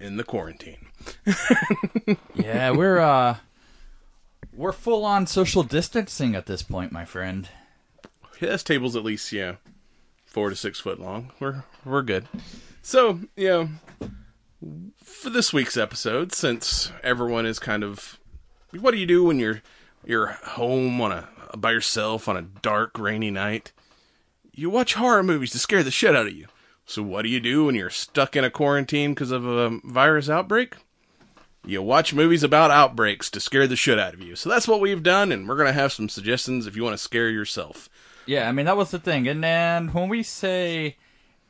in the quarantine. yeah, we're uh we're full on social distancing at this point, my friend. Yeah, this table's at least, yeah, four to six foot long. We're we're good. So, you know, for this week's episode, since everyone is kind of what do you do when you're you're home on a by yourself on a dark, rainy night? You watch horror movies to scare the shit out of you. So what do you do when you're stuck in a quarantine because of a virus outbreak? You watch movies about outbreaks to scare the shit out of you. So that's what we've done, and we're gonna have some suggestions if you want to scare yourself. Yeah, I mean that was the thing. And then when we say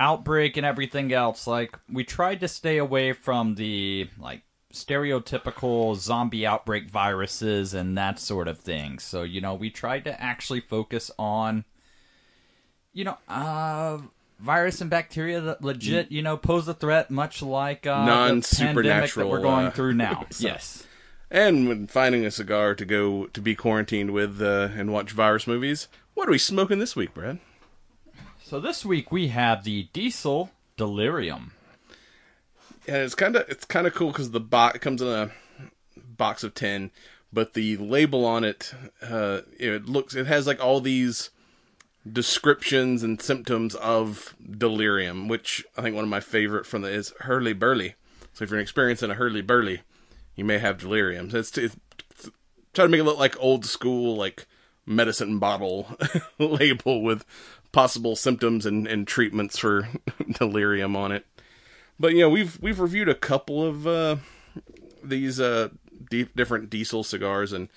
outbreak and everything else, like we tried to stay away from the like stereotypical zombie outbreak viruses and that sort of thing. So, you know, we tried to actually focus on you know, uh virus and bacteria that legit, you know, pose a threat much like uh non supernatural we're going uh, through now. so- yes. And when finding a cigar to go to be quarantined with uh, and watch virus movies, what are we smoking this week, Brad? So this week we have the Diesel Delirium. And it's kind of it's kind of cool because the box comes in a box of ten, but the label on it, uh, it looks it has like all these descriptions and symptoms of delirium, which I think one of my favorite from the is hurly burly. So if you're experiencing a hurly burly, you may have delirium. So it's, it's try to make it look like old school like medicine bottle label with possible symptoms and, and treatments for delirium on it. But yeah, we've we've reviewed a couple of uh, these uh, di- different diesel cigars, and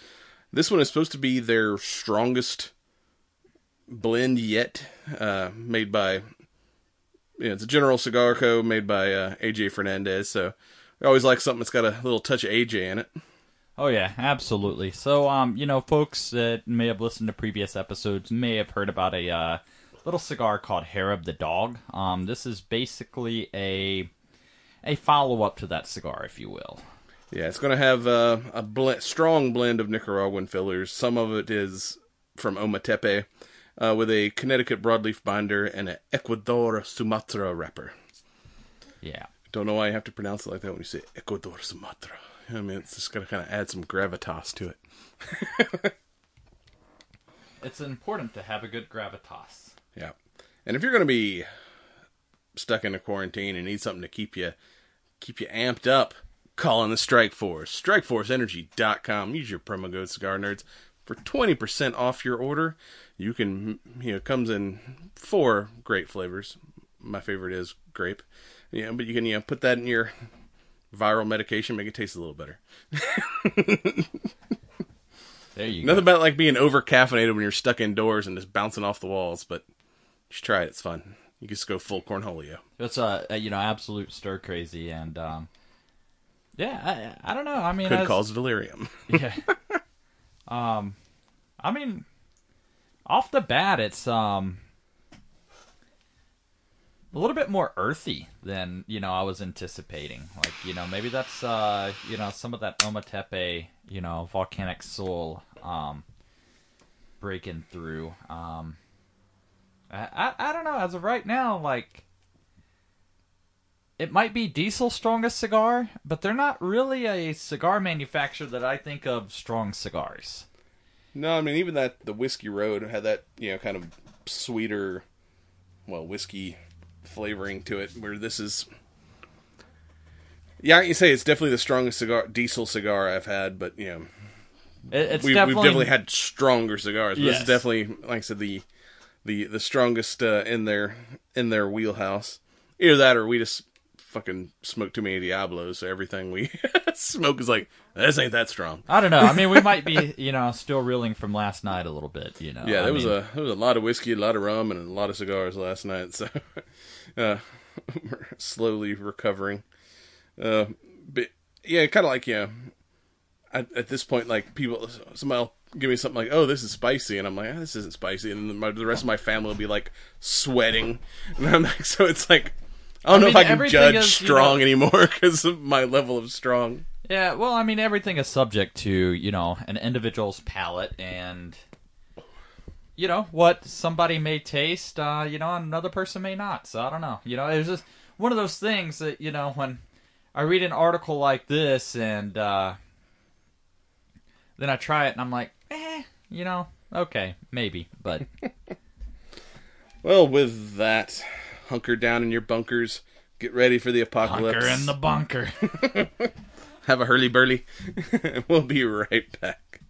this one is supposed to be their strongest blend yet, uh, made by. You know, it's a General Cigar Co. made by uh, AJ Fernandez. So I always like something that's got a little touch of AJ in it. Oh yeah, absolutely. So um, you know, folks that may have listened to previous episodes may have heard about a uh, little cigar called Hair of the Dog. Um, this is basically a a follow up to that cigar, if you will. Yeah, it's going to have uh, a bl- strong blend of Nicaraguan fillers. Some of it is from Ometepe, uh, with a Connecticut broadleaf binder and an Ecuador Sumatra wrapper. Yeah. Don't know why you have to pronounce it like that when you say Ecuador Sumatra. I mean, it's just going to kind of add some gravitas to it. It's important to have a good gravitas. Yeah. And if you're going to be stuck in a quarantine and need something to keep you keep you amped up, call on the Strike Force. StrikeForceEnergy.com. Use your promo code Cigar Nerds for 20% off your order. You can, you know, it comes in four great flavors. My favorite is grape. Yeah, but you can, you know, put that in your viral medication, make it taste a little better. There you Nothing go. about like being over caffeinated when you're stuck indoors and just bouncing off the walls, but just try it. It's fun. You can just go full cornholio. It's a, a you know absolute stir crazy and um, yeah, I, I don't know. I mean, Could as- cause delirium. yeah. um, I mean, off the bat, it's um a little bit more earthy than you know I was anticipating. Like you know maybe that's uh you know some of that Ometepe you know volcanic soul um breaking through. Um, I, I I don't know. As of right now, like. It might be Diesel's strongest cigar, but they're not really a cigar manufacturer that I think of strong cigars. No, I mean even that the Whiskey Row had that you know kind of sweeter, well whiskey flavoring to it. Where this is, yeah, you say it's definitely the strongest cigar diesel cigar I've had, but you know it's we, definitely, we've definitely had stronger cigars. But This is definitely, like I said, the the the strongest uh, in their in their wheelhouse. Either that, or we just fucking smoke too many Diablos. So everything we smoke is like this ain't that strong. I don't know. I mean, we might be, you know, still reeling from last night a little bit. You know. Yeah, I there was mean, a there was a lot of whiskey, a lot of rum, and a lot of cigars last night. So uh, we're slowly recovering. Uh, but yeah, kind of like yeah. At, at this point, like people, somebody will give me something like, "Oh, this is spicy," and I'm like, ah, "This isn't spicy," and then my, the rest of my family will be like sweating, and I'm like, so it's like. I don't I know mean, if I can judge is, strong know- anymore because of my level of strong. Yeah, well, I mean, everything is subject to, you know, an individual's palate and, you know, what somebody may taste, uh, you know, and another person may not. So I don't know. You know, it's just one of those things that, you know, when I read an article like this and, uh, then I try it and I'm like, eh, you know, okay, maybe. But Well, with that, hunker down in your bunkers. Get ready for the apocalypse. bunker in the bunker. Have a hurly burly. we'll be right back.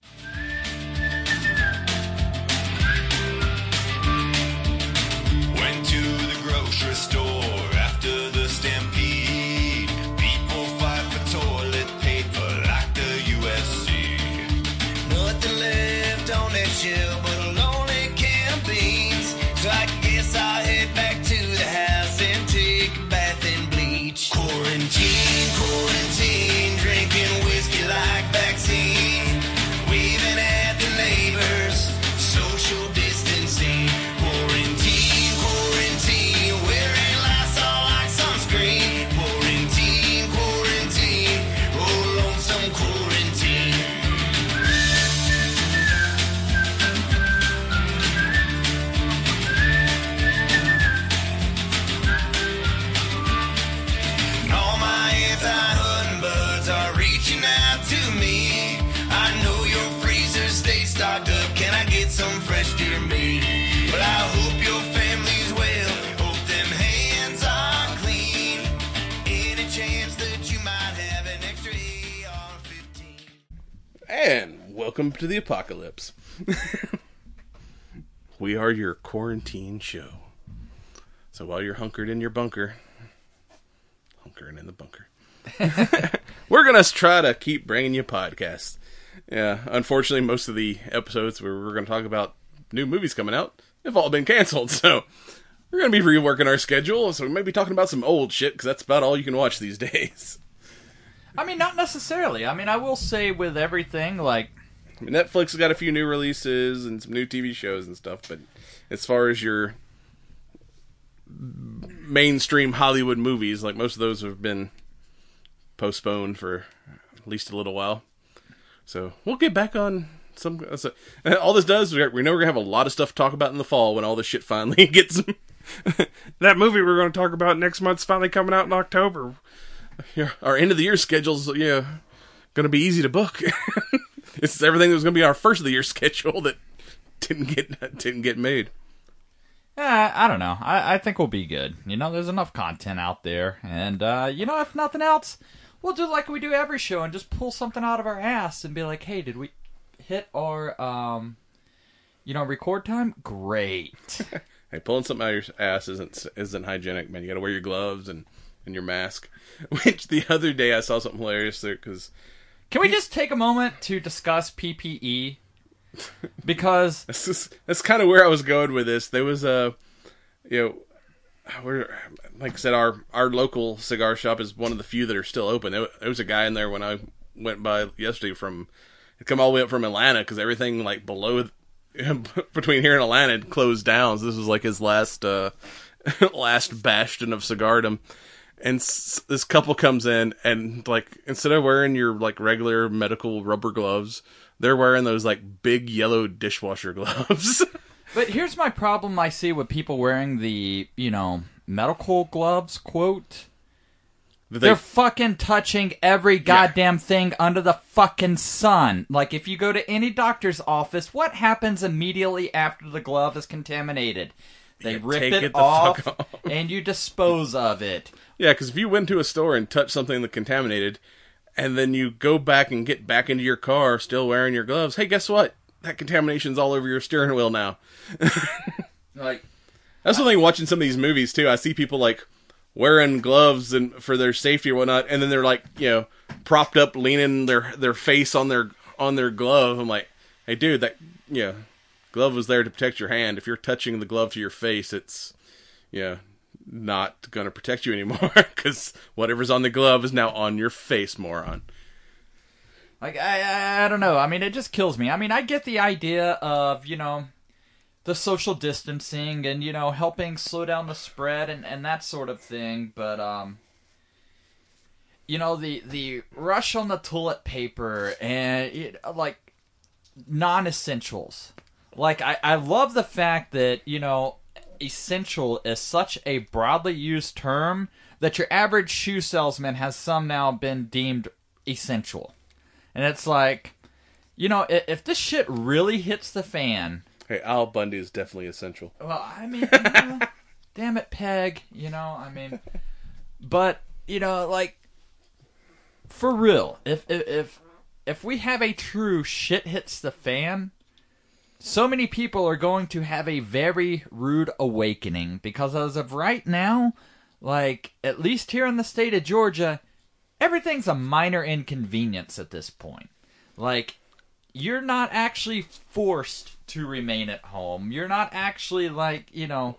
Welcome to the apocalypse. we are your quarantine show. So while you're hunkered in your bunker, hunkering in the bunker, we're gonna try to keep bringing you podcasts. Yeah, unfortunately, most of the episodes where we're gonna talk about new movies coming out have all been canceled. So we're gonna be reworking our schedule. So we might be talking about some old shit because that's about all you can watch these days. I mean, not necessarily. I mean, I will say with everything, like, I mean, Netflix has got a few new releases and some new TV shows and stuff, but as far as your mainstream Hollywood movies, like most of those have been postponed for at least a little while. So we'll get back on some. So, all this does, we know we're gonna have a lot of stuff to talk about in the fall when all this shit finally gets. that movie we're going to talk about next month's finally coming out in October. Yeah, our end of the year schedule's yeah going to be easy to book. it's everything that was going to be our first of the year schedule that didn't get didn't get made. Eh, I don't know. I, I think we'll be good. You know, there's enough content out there. And, uh, you know, if nothing else, we'll do like we do every show and just pull something out of our ass and be like, hey, did we hit our, um, you know, record time? Great. Hey, pulling something out of your ass isn't isn't hygienic, man. You got to wear your gloves and, and your mask. Which the other day I saw something hilarious there because Can we just take a moment to discuss PPE? Because that's kind of where I was going with this. There was a, you know, we're like I said, our our local cigar shop is one of the few that are still open. There, there was a guy in there when I went by yesterday from, come all the way up from Atlanta because everything like below, between here and Atlanta had closed down. So this was like his last uh last bastion of cigardom. And s- this couple comes in and like instead of wearing your like regular medical rubber gloves, they're wearing those like big yellow dishwasher gloves. But here's my problem I see with people wearing the, you know, medical gloves, quote. That They're fucking touching every goddamn thing under the fucking sun. Like, if you go to any doctor's office, what happens immediately after the glove is contaminated? They You rip it, it off, off. and you dispose of it. Yeah, because if you went to a store and touched something that contaminated, and then you go back and get back into your car still wearing your gloves, hey, guess what? That contamination's all over your steering wheel now. Like, That's the thing watching some of these movies too. I see people like wearing gloves and for their safety or whatnot, and then they're like, you know, propped up, leaning their their face on their on their glove. I'm like, hey, dude, that you know glove was there to protect your hand. If you're touching the glove to your face, it's yeah, not going to protect you anymore because whatever's on the glove is now on your face, moron. Like I, I, don't know. I mean, it just kills me. I mean, I get the idea of you know the social distancing and you know helping slow down the spread and and that sort of thing, but um, you know the the rush on the toilet paper and it, like non-essentials. Like I, I love the fact that you know essential is such a broadly used term that your average shoe salesman has somehow been deemed essential. And it's like, you know, if, if this shit really hits the fan, Hey, Al Bundy is definitely essential. well, I mean, uh, damn it, Peg, you know, I mean, but you know, like for real, if if if, if we have a true shit hits the fan, so many people are going to have a very rude awakening because as of right now, like at least here in the state of Georgia, everything's a minor inconvenience at this point. Like you're not actually forced to remain at home. You're not actually like, you know,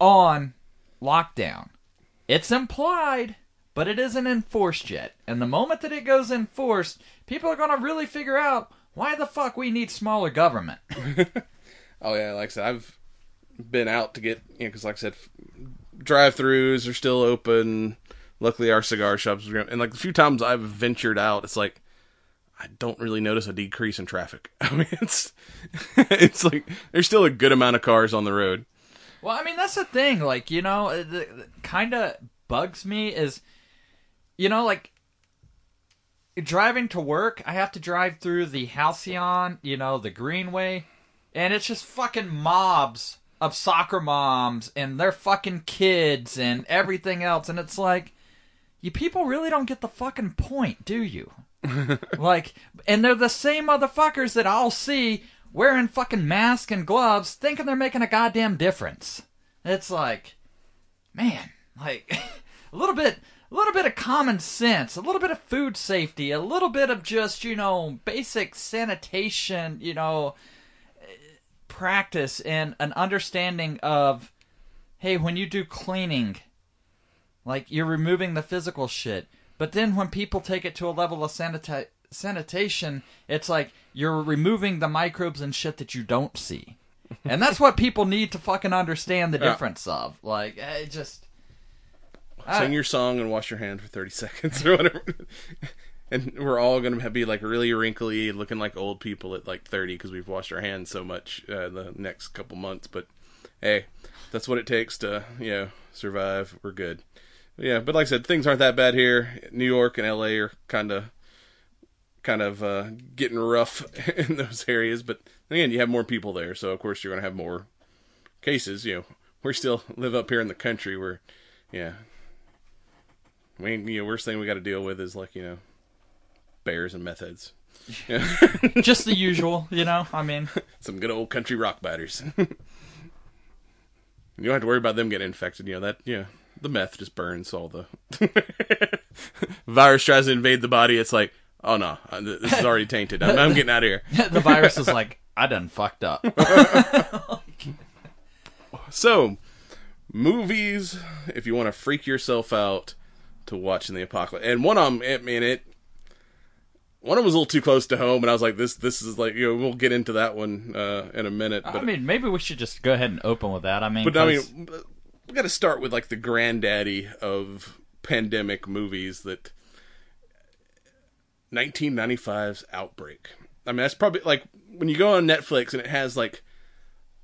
on lockdown. It's implied, but it isn't enforced yet. And the moment that it goes enforced, people are going to really figure out why the fuck we need smaller government. Oh yeah, like I said, I've been out to get you know because like I said, drive-throughs are still open. Luckily, our cigar shops are and like the few times I've ventured out, it's like I don't really notice a decrease in traffic. I mean, it's it's like there's still a good amount of cars on the road. Well, I mean, that's the thing. Like, you know, the, the kind of bugs me is, you know, like driving to work. I have to drive through the Halcyon, you know, the Greenway, and it's just fucking mobs of soccer moms and their fucking kids and everything else. And it's like, you people really don't get the fucking point, do you? like, and they're the same motherfuckers that I'll see wearing fucking masks and gloves, thinking they're making a goddamn difference. It's like, man, like a little bit, a little bit of common sense, a little bit of food safety, a little bit of just you know basic sanitation, you know, practice and an understanding of, hey, when you do cleaning, like you're removing the physical shit. But then when people take it to a level of sanita- sanitation, it's like you're removing the microbes and shit that you don't see. And that's what people need to fucking understand the Yeah. difference of. Like, eh, it just. Sing your song and wash your hands for 30 seconds or whatever. and we're all going to be like really wrinkly, looking like old people at like 30 because we've washed our hands so much uh, the next couple months. But hey, that's what it takes to, you know, survive. We're good. Yeah, but like I said, things aren't that bad here. New York and LA are kind of kind of uh, getting rough in those areas, but again, you have more people there, so of course you're going to have more cases. You know, we still live up here in the country where, yeah, I mean, you know, worst thing we got to deal with is like you know, bears and meth heads. Yeah. just the usual, you know? I mean, Some good old country rock batters. you don't have to worry about them getting infected. You know that. Yeah, the meth just burns all the virus tries to invade the body. It's like, oh no, uh, this is already tainted. I'm, I'm getting out of here. the virus is like, I done fucked up. So, movies, if you want to freak yourself out to watching the apocalypse, and one of them, I mean it. One of them was a little too close to home, and I was like, "This, this is like, you know, we'll get into that one uh, in a minute." But I mean, maybe we should just go ahead and open with that. I mean, But I 'cause- mean, we got to start with like the granddaddy of pandemic movies that 1995's Outbreak. I mean, that's probably like when you go on Netflix and it has like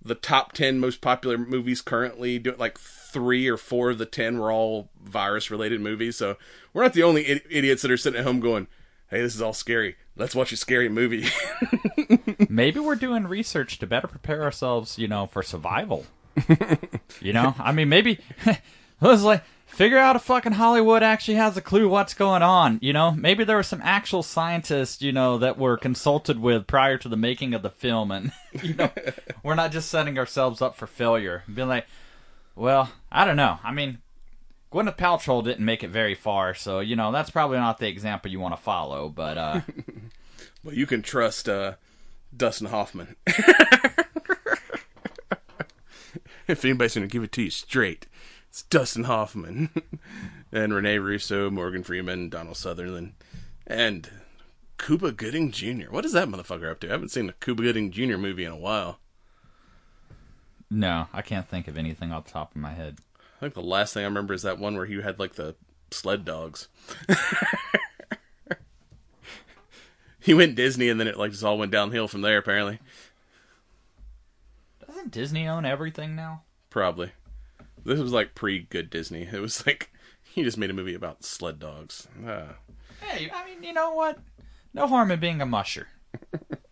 the top 10 most popular movies currently, do like three or four of the 10 were all virus related movies. So we're not the only Id- idiots that are sitting at home going, hey, this is all scary. Let's watch a scary movie. maybe we're doing research to better prepare ourselves, you know, for survival. you know, I mean, maybe it was like figure out if fucking Hollywood actually has a clue what's going on. You know, maybe there were some actual scientists, you know, that were consulted with prior to the making of the film, and you know, we're not just setting ourselves up for failure. Being like, well, I don't know. I mean. Gwyneth Paltrow didn't make it very far, so you know that's probably not the example you want to follow. But uh, Well, you can trust uh, Dustin Hoffman. if anybody's going to give it to you straight, It's Dustin Hoffman and Rene Russo, Morgan Freeman, Donald Sutherland, and Cuba Gooding Jr. What is that motherfucker up to? I haven't seen a Cuba Gooding Jr. movie in a while. No, I can't think of anything off the top of my head. I think the last thing I remember is that one where he had like the sled dogs. he went Disney and then it like just all went downhill from there apparently. Doesn't Disney own everything now? Probably. This was like pre good Disney. It was like he just made a movie about sled dogs. Uh, Hey, I mean, you know what? No harm in being a musher.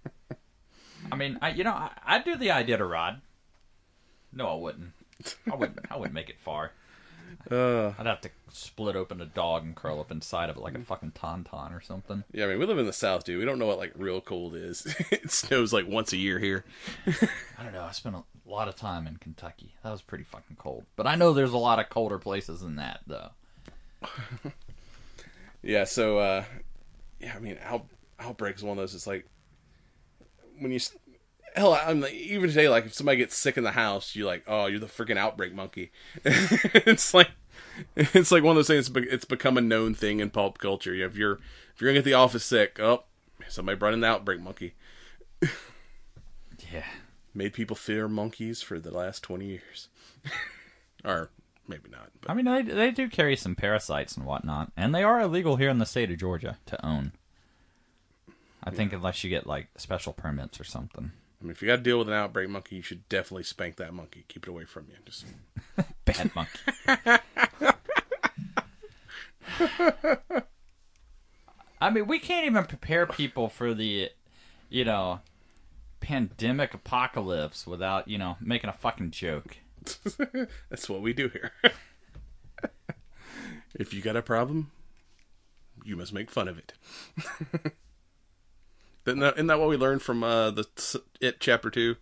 I mean, I you know, I, I'd do the Iditarod. No, I wouldn't. I wouldn't. I wouldn't make it far. uh, I'd have to split open a dog and curl up inside of it like a fucking tauntaun or something. yeah, I mean we live in the South, dude. We don't know what like real cold is. it snows like once a year here. I don't know. I spent a lot of time in Kentucky. That was pretty fucking cold. But I know there's a lot of colder places than that, though. Yeah, so uh yeah, I mean out, outbreak is one of those. It's like when you hell, I'm like, even today, like if somebody gets sick in the house, you're like, oh, you're the freaking outbreak monkey. it's like it's like one of those things. It's become a known thing in pulp culture. If you're if you're gonna get the office sick, oh, somebody brought in the outbreak monkey. Yeah. Made people fear monkeys for the last twenty years, or maybe not. But I mean, they they do carry some parasites and whatnot, and they are illegal here in the state of Georgia to own. I think unless you get like special permits or something. I mean, if you got to deal with an outbreak monkey, you should definitely spank that monkey. Keep it away from you. Just Bad monkey. I mean, we can't even prepare people for the, you know, pandemic apocalypse without, you know, making a fucking joke. That's what we do here. if you got a problem, you must make fun of it. Isn't, that, isn't that what we learned from uh, the It chapter two?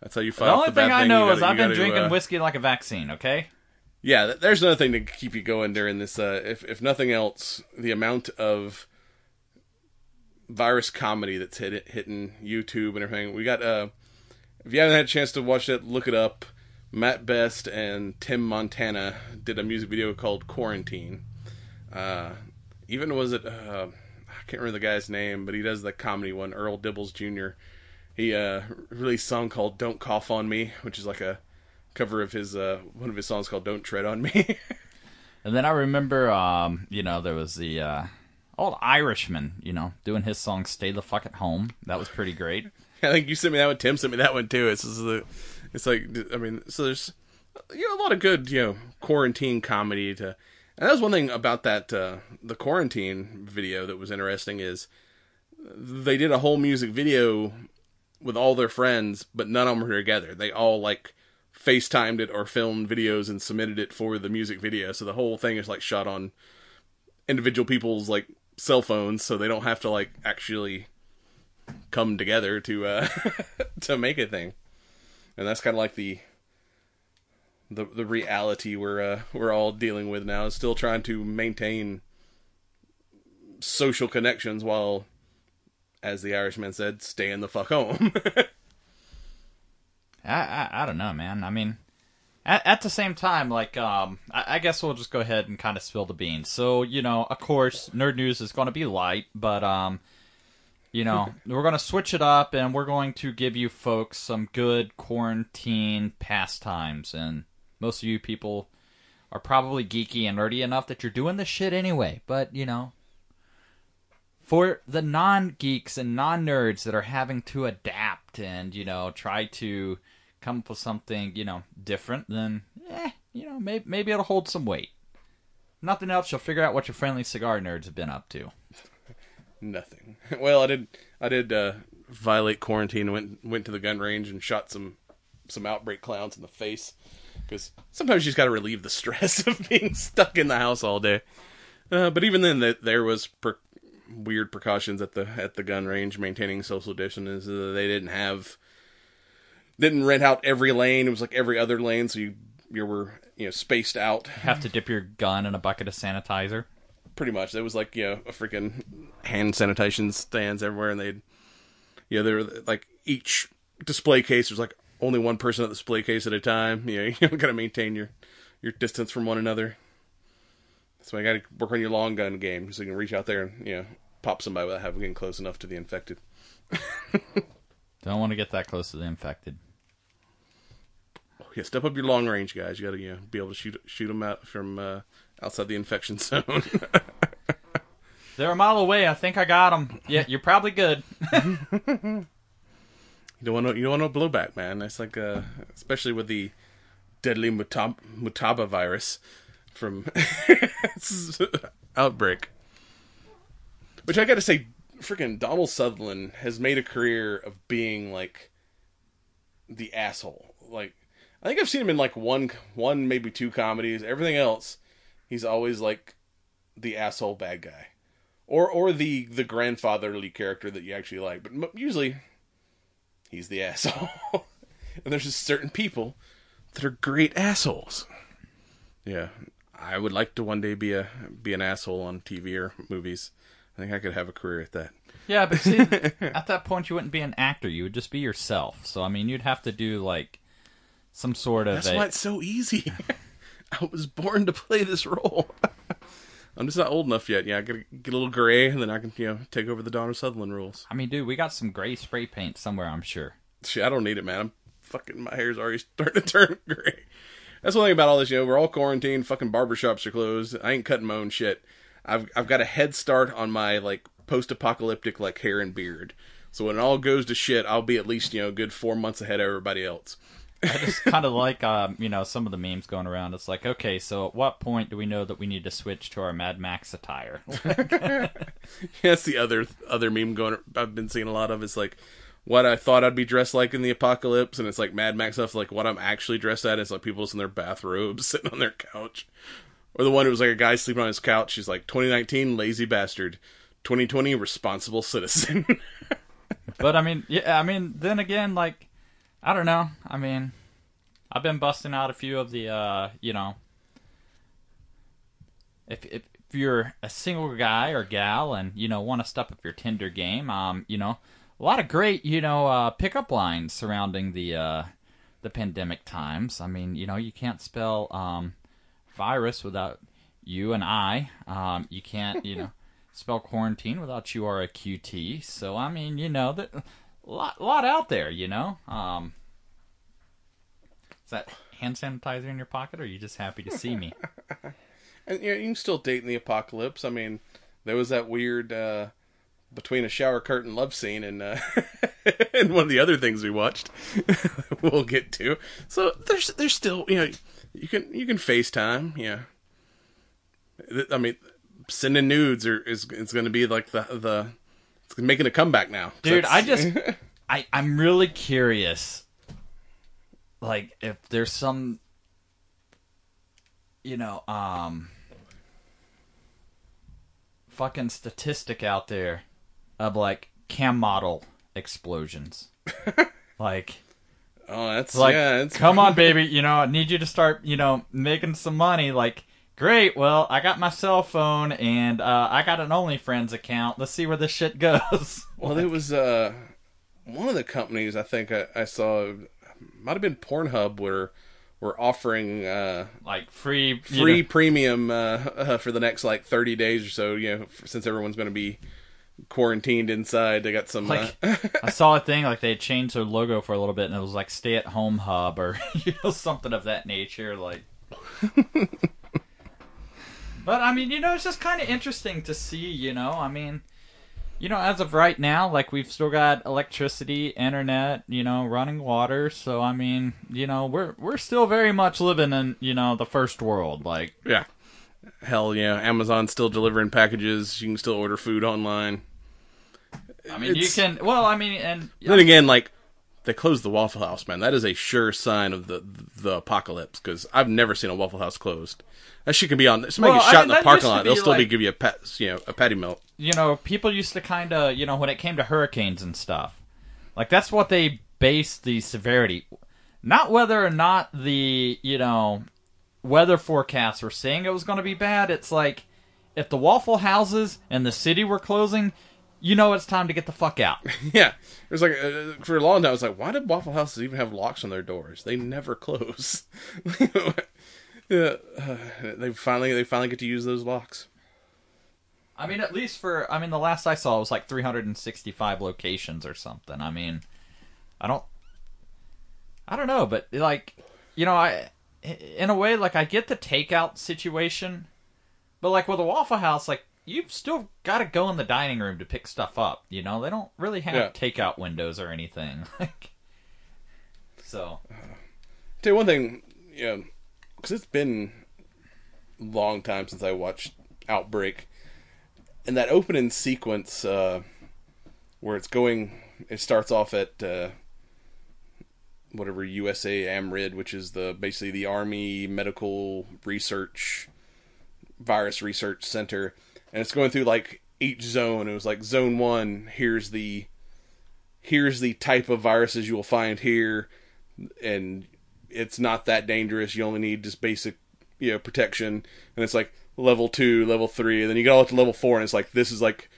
That's how you fight The only the only thing I thing. know You is gotta- I've been gotta, drinking uh, whiskey like a vaccine, okay? Yeah, there's another thing to keep you going during this. Uh, if if nothing else, the amount of virus comedy that's hit, hitting YouTube and everything. We got. Uh, if you haven't had a chance to watch it, look it up. Mat Best and Tim Montana did a music video called Quarantine. Uh, even was it? Uh, can't remember the guy's name, but he does the comedy one. Earl Dibbles Jr. He uh, released a song called "Don't Cough on Me," which is like a cover of his uh, one of his songs called "Don't Tread on Me." And then I remember, um, you know, there was the uh, old Irishman, you know, doing his song "Stay the Fuck at Home." That was pretty great. I think you sent me that one. Tim sent me that one too. It's the, it's like I mean, so there's you know a lot of good you know quarantine comedy to, and that was one thing about that uh, the quarantine video that was interesting is they did a whole music video with all their friends, but none of them were together. They all like FaceTimed it or filmed videos and submitted it for the music video. So the whole thing is like shot on individual people's like cell phones, so they don't have to like actually come together to uh to make a thing and that's kind of like the the the reality we're uh we're all dealing with now is still trying to maintain social connections while as the irishman said staying the fuck home I, I I don't know, man. I mean, at, at the same time, like, um, I, I guess we'll just go ahead and kind of spill the beans. So, you know, of course, nerd news is going to be light, but um, you know, we're going to switch it up, and we're going to give you folks some good quarantine pastimes. And most of you people are probably geeky and nerdy enough that you're doing this shit anyway. But you know, for the non geeks and non nerds that are having to adapt and you know try to come up with something you know different, then eh, you know maybe maybe it'll hold some weight. Nothing else, you'll figure out what your friendly cigar nerds have been up to. nothing well i did i did uh violate quarantine went went to the gun range and shot some some outbreak clowns in the face because sometimes you just got to relieve the stress of being stuck in the house all day uh, but even then that there was per- weird precautions at the at the gun range maintaining social distance uh, they didn't have didn't rent out every lane it was like every other lane so you you were you know spaced out Have to dip your gun in a bucket of sanitizer. pretty much. There was like you know a freaking hand sanitation stands everywhere, and they'd you know they were like each display case was like only one person at the display case at a time. You know you got to maintain your your distance from one another. So I got to work on your long gun game so you can reach out there and you know pop somebody without having getting close enough to the infected. Don't want to get that close to the infected. Yeah, step up your long range, guys. You got to you know, be able to shoot shoot them out from uh, outside the infection zone. They're a mile away. I think I got them. Yeah, you're probably good. You don't want no, you don't want no blowback, man. That's like, uh, especially with the deadly mutab- Motaba virus from outbreak. Which I got to say, freaking Donald Sutherland has made a career of being like the asshole. Like, I think I've seen him in like one, one maybe two comedies. Everything else, he's always like the asshole bad guy, or or the the grandfatherly character that you actually like. But usually, he's the asshole. and there's just certain people that are great assholes. Yeah, I would like to one day be a be an asshole on TV or movies. I think I could have a career at that. Yeah, but see, at that point you wouldn't be an actor. You would just be yourself. So I mean, you'd have to do like some sort of That's a, why it's so easy. I was born to play this role. I'm just not old enough yet. Yeah, I gotta get a little gray, and then I can you know take over the Donald Sutherland rules. I mean, dude, we got some gray spray paint somewhere. I'm sure. Shit, I don't need it, man. I'm fucking my hair's already starting to turn gray. That's one thing about all this, you know, we're all quarantined, fucking barbershops are closed. I ain't cutting my own shit. I've I've got a head start on my like post apocalyptic like hair and beard. So when it all goes to shit, I'll be at least, you know, a good four months ahead of everybody else. It's kind of like um, you know some of the memes going around. It's like, okay, so at what point do we know that we need to switch to our Mad Max attire? That's the other other meme going I've been seeing a lot of. It's like what I thought I'd be dressed like in the apocalypse, and it's like Mad Max stuff. Like what I'm actually dressed at is like people just in their bathrobes sitting on their couch, or the one who was like a guy sleeping on his couch. He's like 2019 lazy bastard, 2020 responsible citizen. but I mean, yeah, I mean, then again, like, I don't know. I mean, I've been busting out a few of the, uh, you know, if if, if you're a single guy or gal and you know want to step up your Tinder game, um, you know, a lot of great, you know, uh, pickup lines surrounding the uh, the pandemic times. I mean, you know, you can't spell um, virus without you and I. Um, you can't, you know, spell quarantine without you or a QT. So I mean, you know, that lot, lot out there. You know, um, is that hand sanitizer in your pocket, or are you just happy to see me? and you know, you can still date in the apocalypse. I mean, there was that weird uh, between a shower curtain love scene and uh, and one of the other things we watched. we'll get to. So there's there's still you know you can you can FaceTime. Yeah, I mean, sending nudes are, is is going to be like the the it's making a comeback now, Dude, I just, I, I'm really curious. Like, if there's some, you know, um, fucking statistic out there of like cam model explosions. like, oh that's like, yeah it's come on, baby, you know, I need you to start, you know, making some money. Like, great, well, I got my cell phone and uh, I got an OnlyFriends account. Let's see where this shit goes. Well, it was uh, one of the companies I think I, I saw might have been Pornhub where we're offering uh, like free, you free know- premium uh, uh, for the next like 30 days or so. You know, since everyone's going to be quarantined inside, they got some. like uh, I saw a thing like they changed their logo for a little bit and it was like stay at home hub or you know something of that nature like But I mean, you know, it's just kind of interesting to see, you know. I mean, you know, as of right now, like we've still got electricity, internet, you know, running water, so I mean, you know, we're we're still very much living in, you know, the first world like yeah. Hell yeah, Amazon's still delivering packages. You can still order food online. I mean, It's- you can well, I mean, and Then again, like they closed the Waffle House, man. That is a sure sign of the the apocalypse because I've never seen a Waffle House closed. That shit can be on. Somebody Well, gets I shot mean, in the parking lot. They'll be still be like- give you a pat, you know, a patty melt. you know, people used to kind of, you know, when it came to hurricanes and stuff, like that's what they based the severity, not whether or not the, you know, weather forecasts were saying it was going to be bad. It's like if the Waffle Houses and the city were closing, you know, it's time to get the fuck out. Yeah, it was like uh, for a long time. I was like, why did Waffle Houses even have locks on their doors? They never close. Yeah, uh, they finally they finally get to use those locks. I mean, at least for I mean, the last I saw was like 365 locations or something. I mean, I don't, I don't know, but like, you know, I in a way like I get the takeout situation, but like with a Waffle House, like you've still got to go in the dining room to pick stuff up. You know, they don't really have Yeah. takeout windows or anything. Like, so Tell you one thing, you know, because it's been a long time since I watched Outbreak, and that opening sequence uh, where it's going, it starts off at uh, whatever USAMRIID, which is the basically the Army Medical Research Virus Research Center, and it's going through like each zone. It was like Zone One. Here's the here's the type of viruses you will find here, and it's not that dangerous. You only need just basic, you know, protection. And it's like level two, level three, and then you get all up to level four, and it's like this is like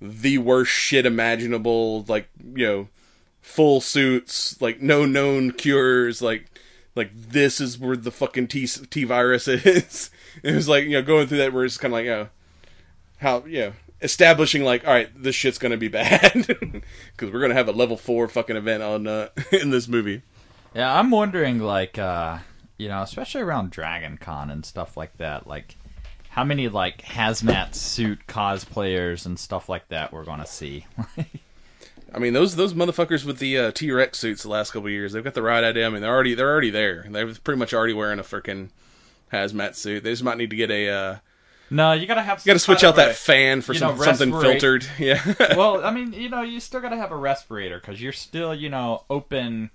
the worst shit imaginable. Like you know, full suits, like no known cures, like like this is where the fucking T T virus is. it was like you know going through that where it's kind of like you know how you know establishing like all right this shit's gonna be bad because we're gonna have a level four fucking event on uh, in this movie. Yeah, I'm wondering, like, uh, you know, especially around Dragon Con and stuff like that, like, how many, like, hazmat suit cosplayers and stuff like that we're gonna see. I mean, those those motherfuckers with the uh, T Rex suits the last couple of years, they've got the right idea. I mean, they're already they're already there. They're pretty much already wearing a freaking hazmat suit. They just might need to get a uh, no, you gotta have. you got to switch out that fan for you some, know, something filtered. Yeah, well, I mean, you know, you still gotta have a respirator because you're still, you know, open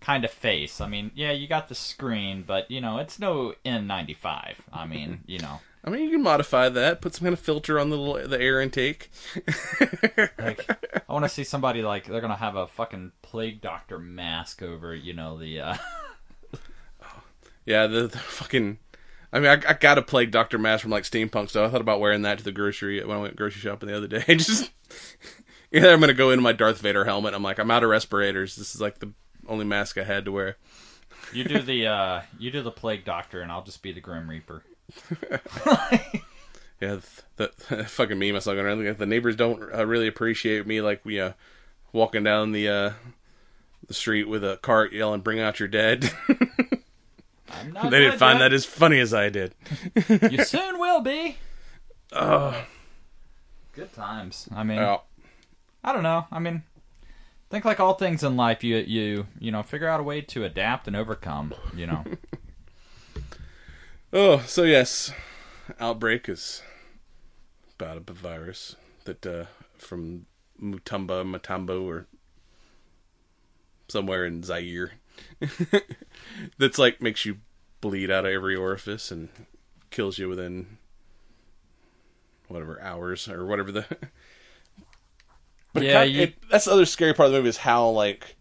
kind of face. I mean, yeah, you got the screen, but you know, it's no N95. I mean, you know, I mean you can modify that, put some kind of filter on the little, the air intake. like I want to see somebody like they're gonna have a fucking plague doctor mask over, you know, the. uh Yeah, the, the fucking. I mean, I, I got a plague Doctor Mask from like steampunk stuff. I thought about wearing that to the grocery when I went grocery shopping the other day. Just either I'm gonna go in my Darth Vader helmet. I'm like, I'm out of respirators. This is like the only mask I had to wear. You do the uh you do the plague doctor, and I'll just be the grim reaper. Yeah, the, the fucking meme I saw going around. The neighbors don't uh, really appreciate me, like we uh, walking down the uh, the street with a cart yelling, "Bring out your dead." They didn't find that as funny as I did. You soon will be. Good times. I mean, Oh, I don't know. I mean, think like all things in life, you you you know figure out a way to adapt and overcome. You know. oh, so yes, outbreak is about a virus that uh, from Mutumba, Matambo, or somewhere in Zaire. That's like makes you bleed out of every orifice and kills you within whatever hours or whatever the. But Yeah, you- it- that's the other scary part of the movie is how like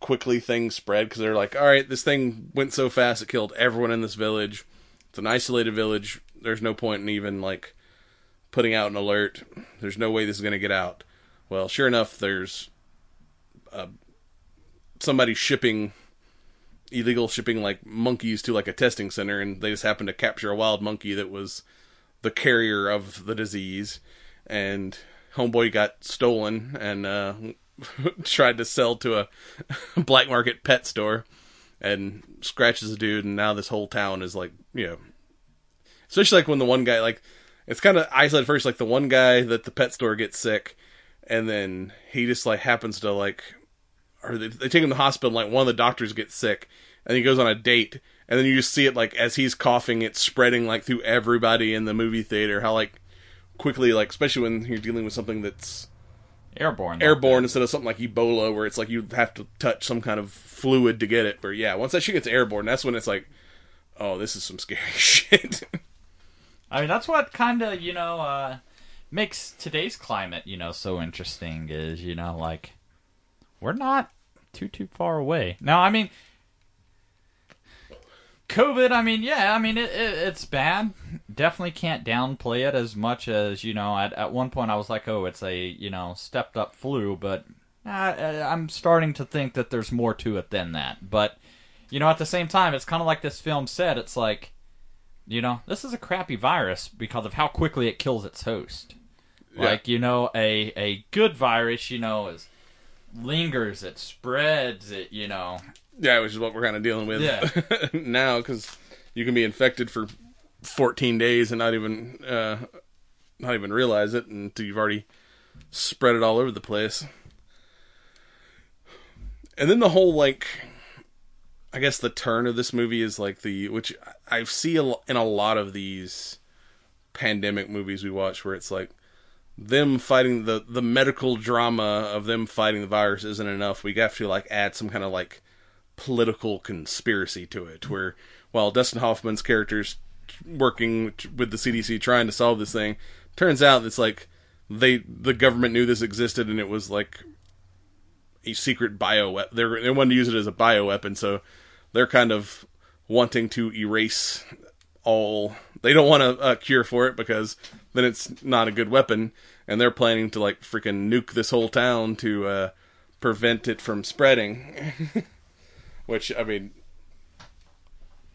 quickly things spread because they're like, all right, this thing went so fast it killed everyone in this village. It's an isolated village. There's no point in even like putting out an alert. There's no way this is going to get out. Well, sure enough, there's uh, somebody shipping illegal shipping like monkeys to like a testing center, and they just happened to capture a wild monkey that was the carrier of the disease, and homeboy got stolen and uh, tried to sell to a black market pet store, and scratches a dude, and now this whole town is like you know, especially like when the one guy like it's kind of isolated first, like the one guy that the pet store gets sick, and then he just like happens to like or they, they take him to the hospital. Like one of the doctors gets sick, and he goes on a date, and then you just see it like as he's coughing, it's spreading like through everybody in the movie theater. How like quickly, like especially when you're dealing with something that's Airborne. like airborne instead of something like Ebola, where it's like you have to touch some kind of fluid to get it. But yeah, once that shit gets airborne, that's when it's like, oh, this is some scary shit. I mean, that's what kind of you know uh, makes today's climate you know so interesting. Is you know like we're not too too far away now. I mean, COVID. I mean, yeah. I mean, it, it, it's bad. Definitely can't downplay it as much as you know. At at one point, I was like, oh, it's a you know stepped up flu, but uh, I'm starting to think that there's more to it than that. But you know, at the same time, it's kind of like this film said. It's like, you know, this is a crappy virus because of how quickly it kills its host. Yeah. Like, you know, a a good virus, you know, is lingers, it spreads, it, you know, Yeah, which is what we're kind of dealing with Yeah. now because you can be infected for 14 days and not even uh, not even realize it until you've already spread it all over the place. And then the whole like, I guess the turn of this movie is like the which I see in a lot of these pandemic movies we watch where it's like them fighting the the medical drama of them fighting the virus isn't enough. We have to like add some kind of like political conspiracy to it where while Dustin Hoffman's character's working with the CDC trying to solve this thing turns out it's like they the government knew this existed and it was like a secret bio they they wanted to use it as a bioweapon so they're kind of wanting to erase all they don't want a, a cure for it because then it's not a good weapon. And they're planning to like freaking nuke this whole town to uh, prevent it from spreading. Which I mean,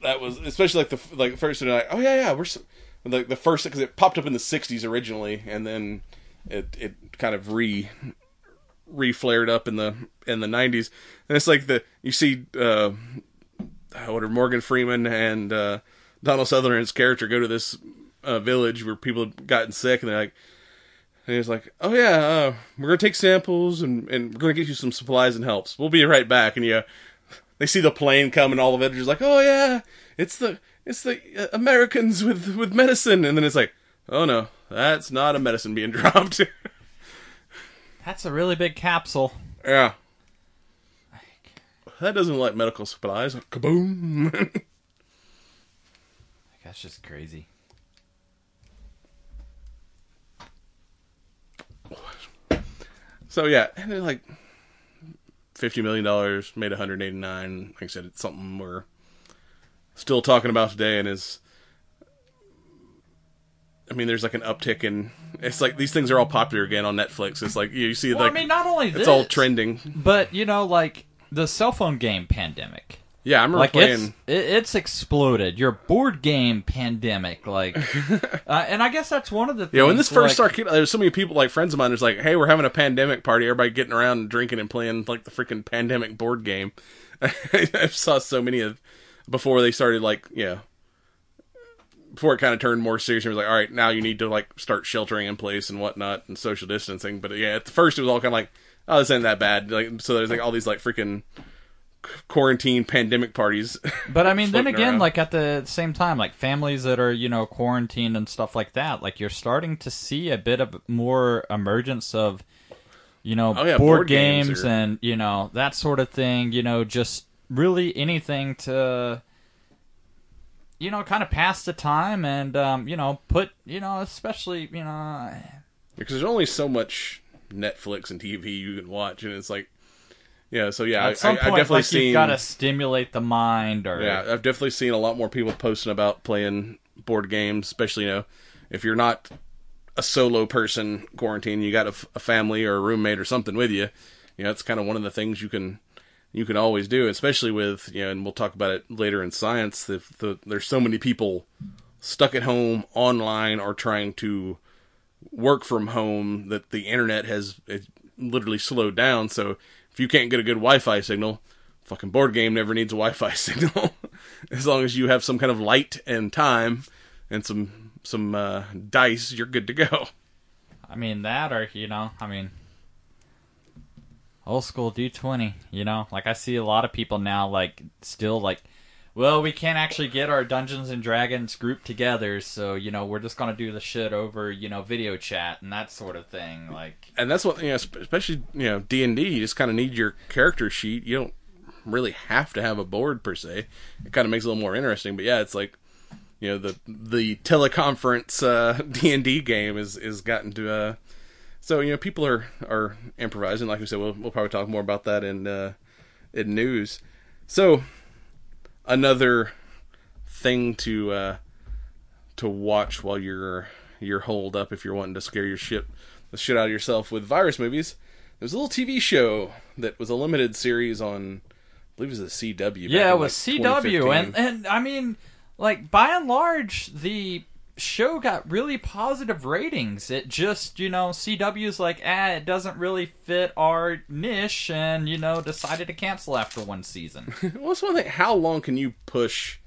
that was especially like the like first they're like, oh yeah, yeah, we're s like the first because it popped up in the '60s originally, and then it it kind of re re flared up in the in the '90s, and it's like the you see uh, what are Morgan Freeman and uh, Donald Sutherland's character go to this uh, village where people have gotten sick, and they're like. And he was like, "Oh yeah, uh, we're gonna take samples and, and we're gonna get you some supplies and helps. We'll be right back." And yeah, they see the plane come and all the villagers like, "Oh yeah, it's the it's the uh, Americans with with medicine." And then it's like, "Oh no, that's not a medicine being dropped." that's a really big capsule. yeah, that doesn't look like medical supplies. Kaboom! That's just crazy. so yeah, and then like fifty million dollars made one hundred eighty nine. Like I said, it's something we're still talking about today, and is. I mean, there's like an uptick in. It's like these things are all popular again on Netflix. It's like you see, Well, like I mean, not only this, it's all trending. but you know, like the cell phone game pandemic. Yeah, I remember Like playing. it's it, it's exploded. Your board game pandemic, like, uh, and I guess that's one of the. Things, Yeah, when this first like, started, there's so many people, like friends of mine, was like, "Hey, we're having a pandemic party. Everybody getting around and drinking and playing like the freaking pandemic board game." I saw so many of before they started, like, yeah, before it kind of turned more serious. It was like, "All right, now you need to like start sheltering in place and whatnot and social distancing." But yeah, at the first it was all kind of like, "Oh, this ain't that bad." Like, so there's like all these like freaking quarantine pandemic parties. But I mean, then again, around. like at the same time, like families that are you know quarantined and stuff like that, like you're starting to see a bit of more emergence of, you know, Oh, yeah, board, board games games are- and you know that sort of thing. You know, just really anything to, you know, kind of pass the time and um, you know put you know especially you know because there's only so much Netflix and TV you can watch, and it's like, yeah. So yeah, I, at some I, point I definitely like seen. you've got to stimulate the mind or Yeah, I've definitely seen a lot more people posting about playing board games, especially you know if you're not a solo person quarantine, you got a, f- a family or a roommate or something with you. You know, it's kind of one of the things you can you can always do, especially with you know, and we'll talk about it later in science. If the, there's so many people stuck at home online or trying to work from home that the internet has it literally slowed down. So if you can't get a good Wi-Fi signal, fucking board game never needs a Wi-Fi signal. as long as you have some kind of light and time and some some uh, dice, you're good to go. I mean that, or you know, I mean, old school D twenty. You know, like I see a lot of people now, like still like, well, we can't actually get our Dungeons and Dragons group together, so you know, we're just gonna do the shit over, you know, video chat and that sort of thing. Like, And that's what you know, especially you know D and D. You just kind of need your character sheet. You don't really have to have a board per se. It kind of makes it a little more interesting. But yeah, it's like you know the the teleconference uh, D and D game is is gotten to. Uh, so you know people are are improvising. Like we said, we'll we'll probably talk more about that in uh, in news. So another thing to uh, to watch while you're you're holed up if you're wanting to scare your shit the shit out of yourself with virus movies. There's a little TV show that was a limited series on I believe it was a CW. Yeah, it was like, CW, and and I mean, like by and large, the show got really positive ratings. It just, you know, CW's like, ah, it doesn't really fit our niche, and you know, decided to cancel after one season. Well, that's one thing. How long can you push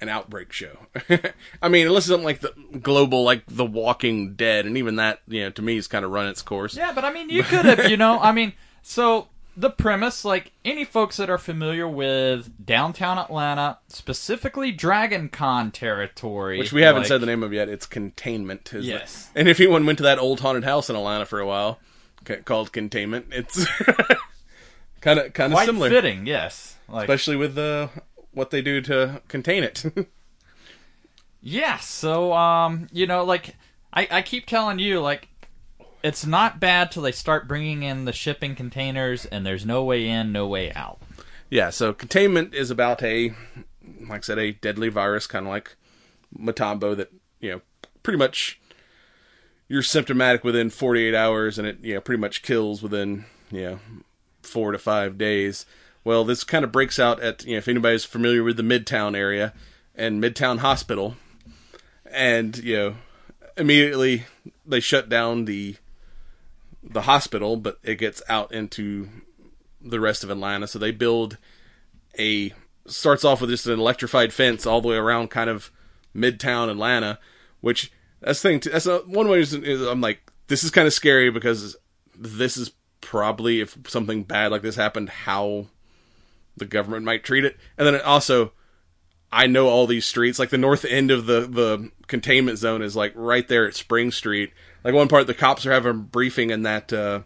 an outbreak show? I mean, unless it's something like the global, like The Walking Dead, and even that, you know, to me, is kind of run its course. yeah, but I mean, you could have, you know, I mean, so the premise, like any folks that are familiar with downtown Atlanta, specifically Dragon Con territory, Which we haven't like- said the name of yet. It's Containment. Yes. The, and if anyone went to that old haunted house in Atlanta for a while, ca- called Containment, it's kind of kind of similar, fitting, yes. Like, especially with the what they do to contain it. Yeah, so um, you know, like I, I keep telling you, like it's not bad till they start bringing in the shipping containers, and there's no way in, no way out. Yeah, so containment is about a, like I said, a deadly virus, kind of like Motaba, that you know, pretty much you're symptomatic within 48 hours, and it you know pretty much kills within you know four to five days. Well, this kind of breaks out at you know if anybody's familiar with the Midtown area and Midtown Hospital, and you know immediately they shut down the the hospital, but it gets out into the rest of Atlanta. So they build a starts off with just an electrified fence all the way around kind of midtown Atlanta, which that's thing. That's a, one way I'm like this is kind of scary because this is probably if something bad like this happened, how the government might treat it, and then also. I know all these streets. Like the north end of the the containment zone is like right there at Spring Street. Like one part, the cops are having a briefing in that uh,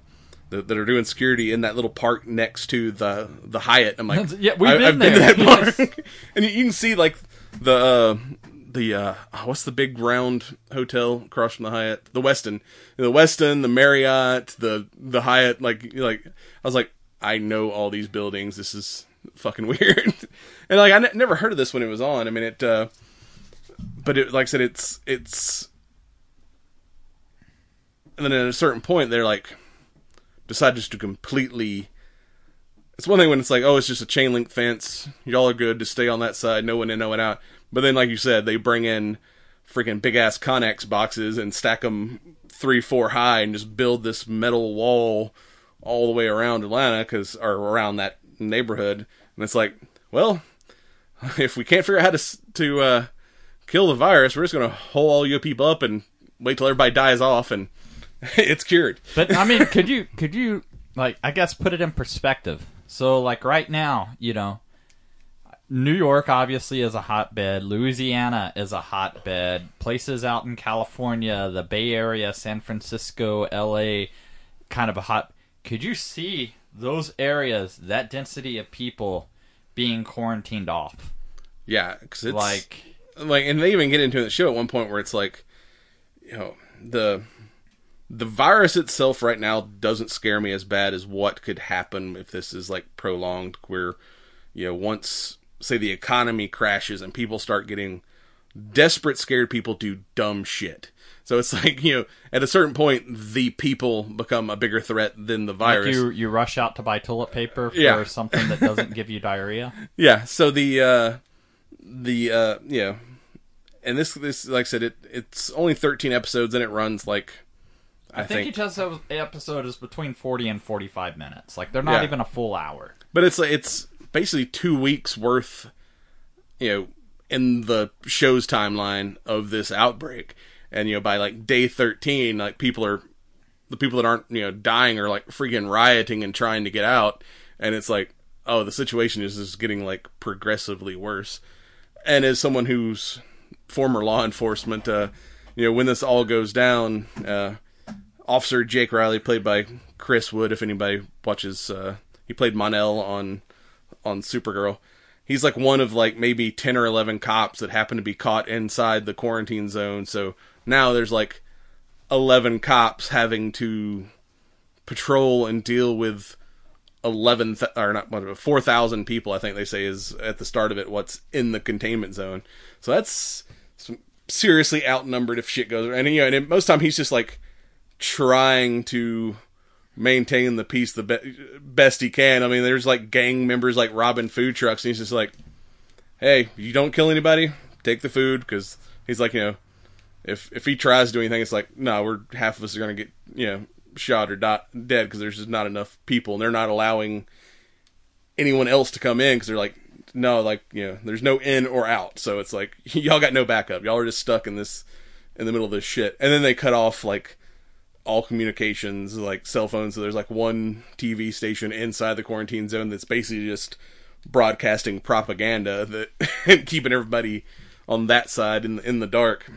that, that are doing security in that little park next to the the Hyatt. I'm like, Yeah, we've I, been I've been there. that park, and you, you can see like the uh, the uh, what's the big round hotel across from the Hyatt, the Westin, the Westin, the Marriott, the the Hyatt. Like like I was like, I know all these buildings. This is fucking weird, and like I n- never heard of this when it was on. I mean it. Uh, but it, like I said, it's it's, and then at a certain point, they're like, decide just to completely. It's one thing when it's like, oh, it's just a chain link fence. Y'all are good to stay on that side, no one in, no one out. But then, like you said, they bring in freaking big ass Conex boxes and stack them three, four high, and just build this metal wall all the way around Atlanta, cause or around that neighborhood. And it's like, well, if we can't figure out how to to uh, kill the virus, we're just gonna hole all you people up and wait till everybody dies off, and it's cured. But I mean, could you could you like I guess put it in perspective? So like right now, you know, New York obviously is a hotbed. Louisiana is a hotbed. Places out in California, the Bay Area, San Francisco, L.A., kind of a hot. Could you see those areas, that density of people being quarantined off? Yeah, because it's Like, like, and they even get into the show at one point where it's like, you know, the the virus itself right now doesn't scare me as bad as what could happen if this is like prolonged. Where, you know, once say the economy crashes and people start getting desperate, scared people do dumb shit. So it's like you know, at a certain point, the people become a bigger threat than the like virus. you you rush out to buy toilet paper for Yeah. something that doesn't give you diarrhea. Yeah. So the uh the uh yeah, and this this like I said it it's only thirteen episodes and it runs like I, I think, each episode is between 40 and 45 minutes. Like they're not Yeah. even a full hour. but it's like it's basically two weeks worth, you know, in the show's timeline of this outbreak, and you know by like day thirteen, like people are the people that aren't you know dying are like freaking rioting and trying to get out, and it's like oh the situation is just getting like progressively worse, and as someone who's former law enforcement, uh, you know when this all goes down, uh, Officer Jake Riley, played by Chris Wood, if anybody watches, uh, he played Mon-El on on Supergirl. He's like one of like maybe ten or eleven cops that happen to be caught inside the quarantine zone. So now there's like eleven cops having to patrol and deal with eleven th- or not four thousand people. I think they say is at the start of it what's in the containment zone. So that's seriously outnumbered if shit goes. And you know, and most time he's just like trying to maintain the peace the be- best he can. I mean, there's like gang members like robbing food trucks, and he's just like, "Hey, you don't kill anybody, take the food," because he's like, you know, if if he tries to do anything, it's like, no, we're half of us are gonna get you know shot or dot, dead because there's just not enough people, and they're not allowing anyone else to come in because they're like, no, like you know, there's no in or out, so it's like y'all got no backup, y'all are just stuck in this in the middle of this shit, and then they cut off like all communications, like cell phones. So there's like one TV station inside the quarantine zone that's basically just broadcasting propaganda that and keeping everybody on that side in the, in the dark.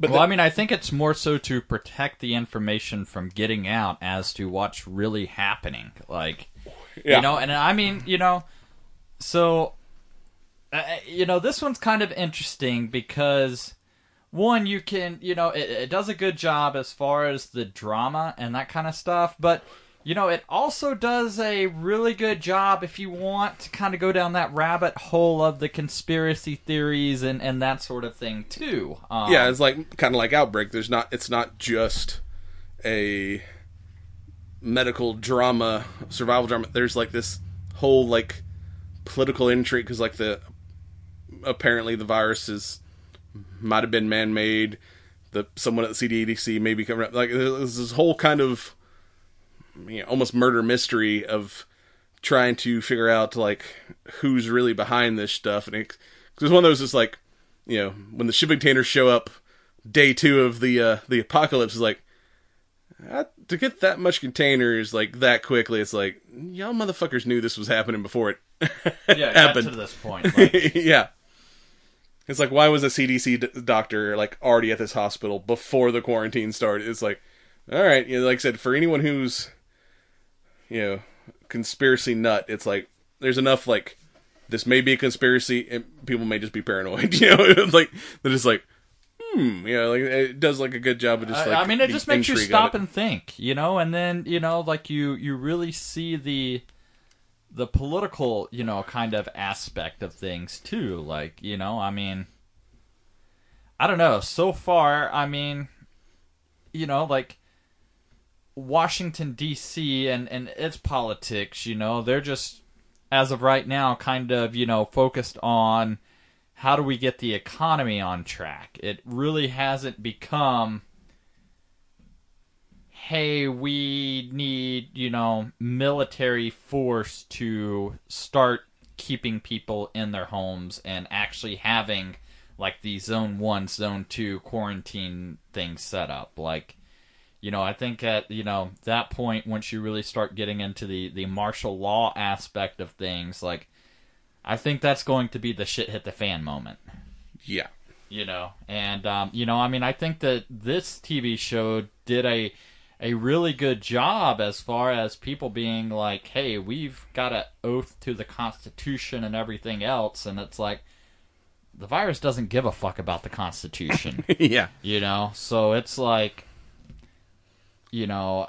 But Well, the- I mean, I think it's more so to protect the information from getting out as to what's really happening. Like, yeah, you know, and I mean, you know, so, uh, you know, this one's kind of interesting because, one, you can, you know, it, it does a good job as far as the drama and that kind of stuff, but. You know, it also does a really good job if you want to kind of go down that rabbit hole of the conspiracy theories and, and that sort of thing too. Um, yeah, it's like kind of like Outbreak. There's not. It's not just a medical drama, survival drama. There's like this whole like political intrigue because like the apparently the virus is might have been man made. The someone at the CDC may be coming up. Like there's this whole kind of you know, almost murder mystery of trying to figure out like who's really behind this stuff. And it, 'cause it's one of those. It's like you know when the shipping containers show up day two of the uh, the apocalypse is like uh, to get that much containers like that quickly. It's like y'all motherfuckers knew this was happening before it yeah, happened. to this point. Like, yeah. It's like, why was a CDC d- doctor like already at this hospital before the quarantine started? It's like, all right, you know, like I said, for anyone who's, you know, conspiracy nut, it's like there's enough like this may be a conspiracy, and people may just be paranoid. You know, it's like they're just like, hmm, you know, like it does like a good job of just like. I mean, it just makes you stop and think, you know, and then you know, like you you really see the the political, you know, kind of aspect of things too. Like, you know, I mean, I don't know. So far, I mean, you know, like Washington D.C. and and its politics, you know, they're just as of right now kind of you know focused on how do we get the economy on track. It really hasn't become hey, we need, you know, military force to start keeping people in their homes and actually having like the zone 1, zone 2 quarantine thing set up. Like you know, I think at you know that point, once you really start getting into the the martial law aspect of things, like I think that's going to be the shit hit the fan moment Yeah. you know and um, you know i mean i think that this tv show did a a really good job as far as people being like hey we've got an oath to the constitution and everything else and it's like the virus doesn't give a fuck about the constitution yeah. you know so it's like you know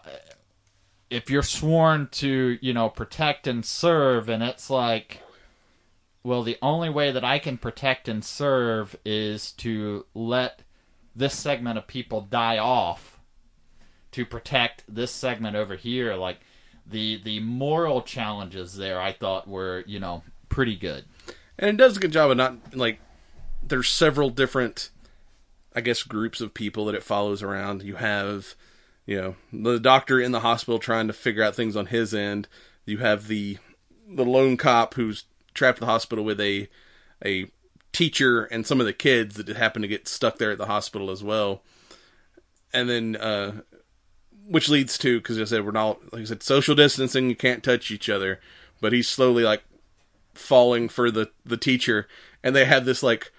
if you're sworn to you know protect and serve and it's like well the only way that i can protect and serve is to let this segment of people die off to protect this segment over here like the the moral challenges there i thought were you know pretty good. And it does a good job of not like there's several different i guess groups of people that it follows around. You have you know the doctor in the hospital trying to figure out things on his end. You have the the lone cop who's trapped in the hospital with a a teacher and some of the kids that happen to get stuck there at the hospital as well. And then uh which leads to because I said we're not like I said social distancing you can't touch each other but he's slowly like falling for the the teacher and they have this like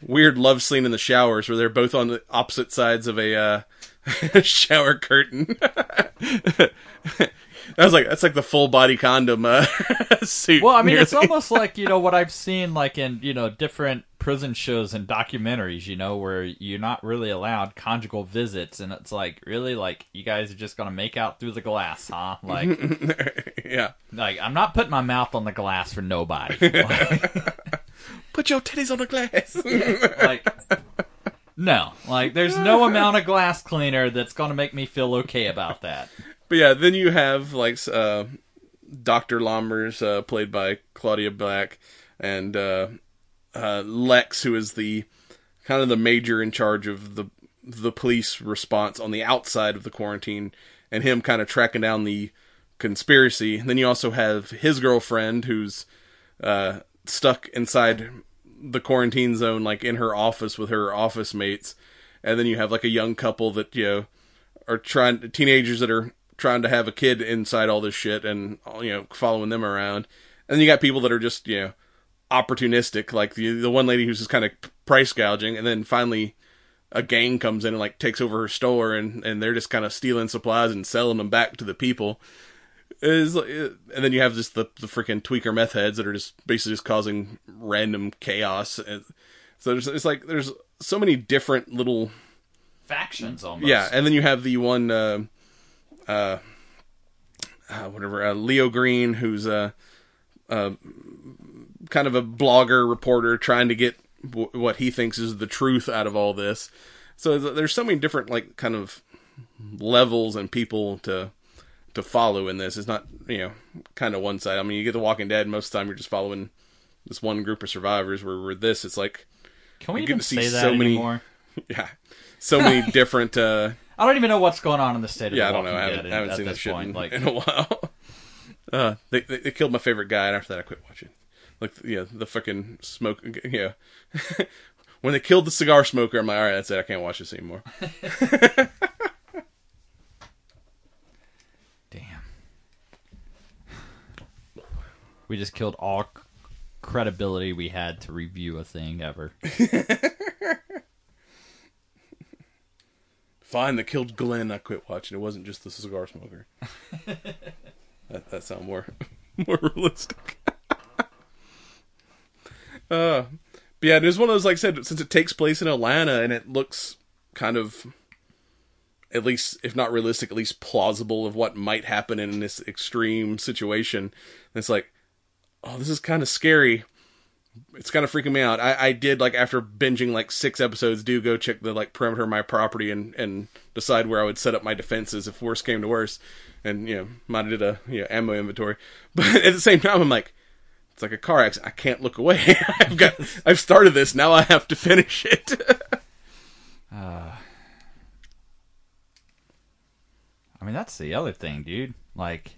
weird love scene in the showers where they're both on the opposite sides of a uh shower curtain I was like that's like the full body condom uh suit Well, I mean, it's almost like you know what I've seen like in you know different prison shows and documentaries. You know, where you're not really allowed conjugal visits, and it's like really like you guys are just gonna make out through the glass, huh? Like, yeah like I'm not putting my mouth on the glass for nobody. Put your titties on the glass like, No, like there's no amount of glass cleaner that's gonna make me feel okay about that. But yeah, then you have like uh, Doctor Lommers, uh, played by Claudia Black, and uh, uh, Lex, who is the kind of the major in charge of the the police response on the outside of the quarantine, and him kind of tracking down the conspiracy. And then you also have his girlfriend, who's uh, stuck inside the quarantine zone, like in her office with her office mates. And then you have like a young couple that you know are trying teenagers that are trying to have a kid inside all this shit and you know following them around. And then you got people that are just you know opportunistic, like the the one lady who's just kind of price gouging, and then finally a gang comes in and like takes over her store and and they're just kind of stealing supplies and selling them back to the people. Is and then you have just the the freaking tweaker meth heads that are just basically just causing random chaos. So there's, it's like there's so many different little Factions almost. yeah, and then you have the one, uh, uh, uh, whatever, uh, Leo Green, who's a, uh, kind of a blogger reporter trying to get w- what he thinks is the truth out of all this. So there's so many different like kind of levels and people to to follow in this. It's not you know kind of one side. I mean, you get The Walking Dead. Most of the time, you're just following this one group of survivors. Where with this, it's like Can we even say that so many- anymore? yeah, so many different. uh I don't even know what's going on in the state of Yeah, I don't know. I haven't, I haven't at seen this this shit point. in, Like, in a while. Uh, they, they they killed my favorite guy, and after that, I quit watching. Like, yeah, the fucking smoke. Yeah, when they killed the cigar smoker, I'm like, all right, that's it. I can't watch this anymore. damn. We just killed all credibility we had to review a thing ever. Fine, they killed Glenn. I quit watching. It wasn't just the cigar smoker. that that sound more more realistic. uh, but yeah, there's one of those. Like I said, since it takes place in Atlanta and it looks kind of, at least if not realistic, at least plausible of what might happen in this extreme situation. And It's like, oh, this is kind of scary it's kind of freaking me out. I, I did like after binging like six episodes, do go check the like perimeter of my property and and decide where I would set up my defenses if worse came to worse, and you know might did a you know ammo inventory. But at the same time, I'm like, it's like a car accident. I can't look away. I've got I've started this now. I have to finish it. Uh, I mean, that's the other thing, dude. Like,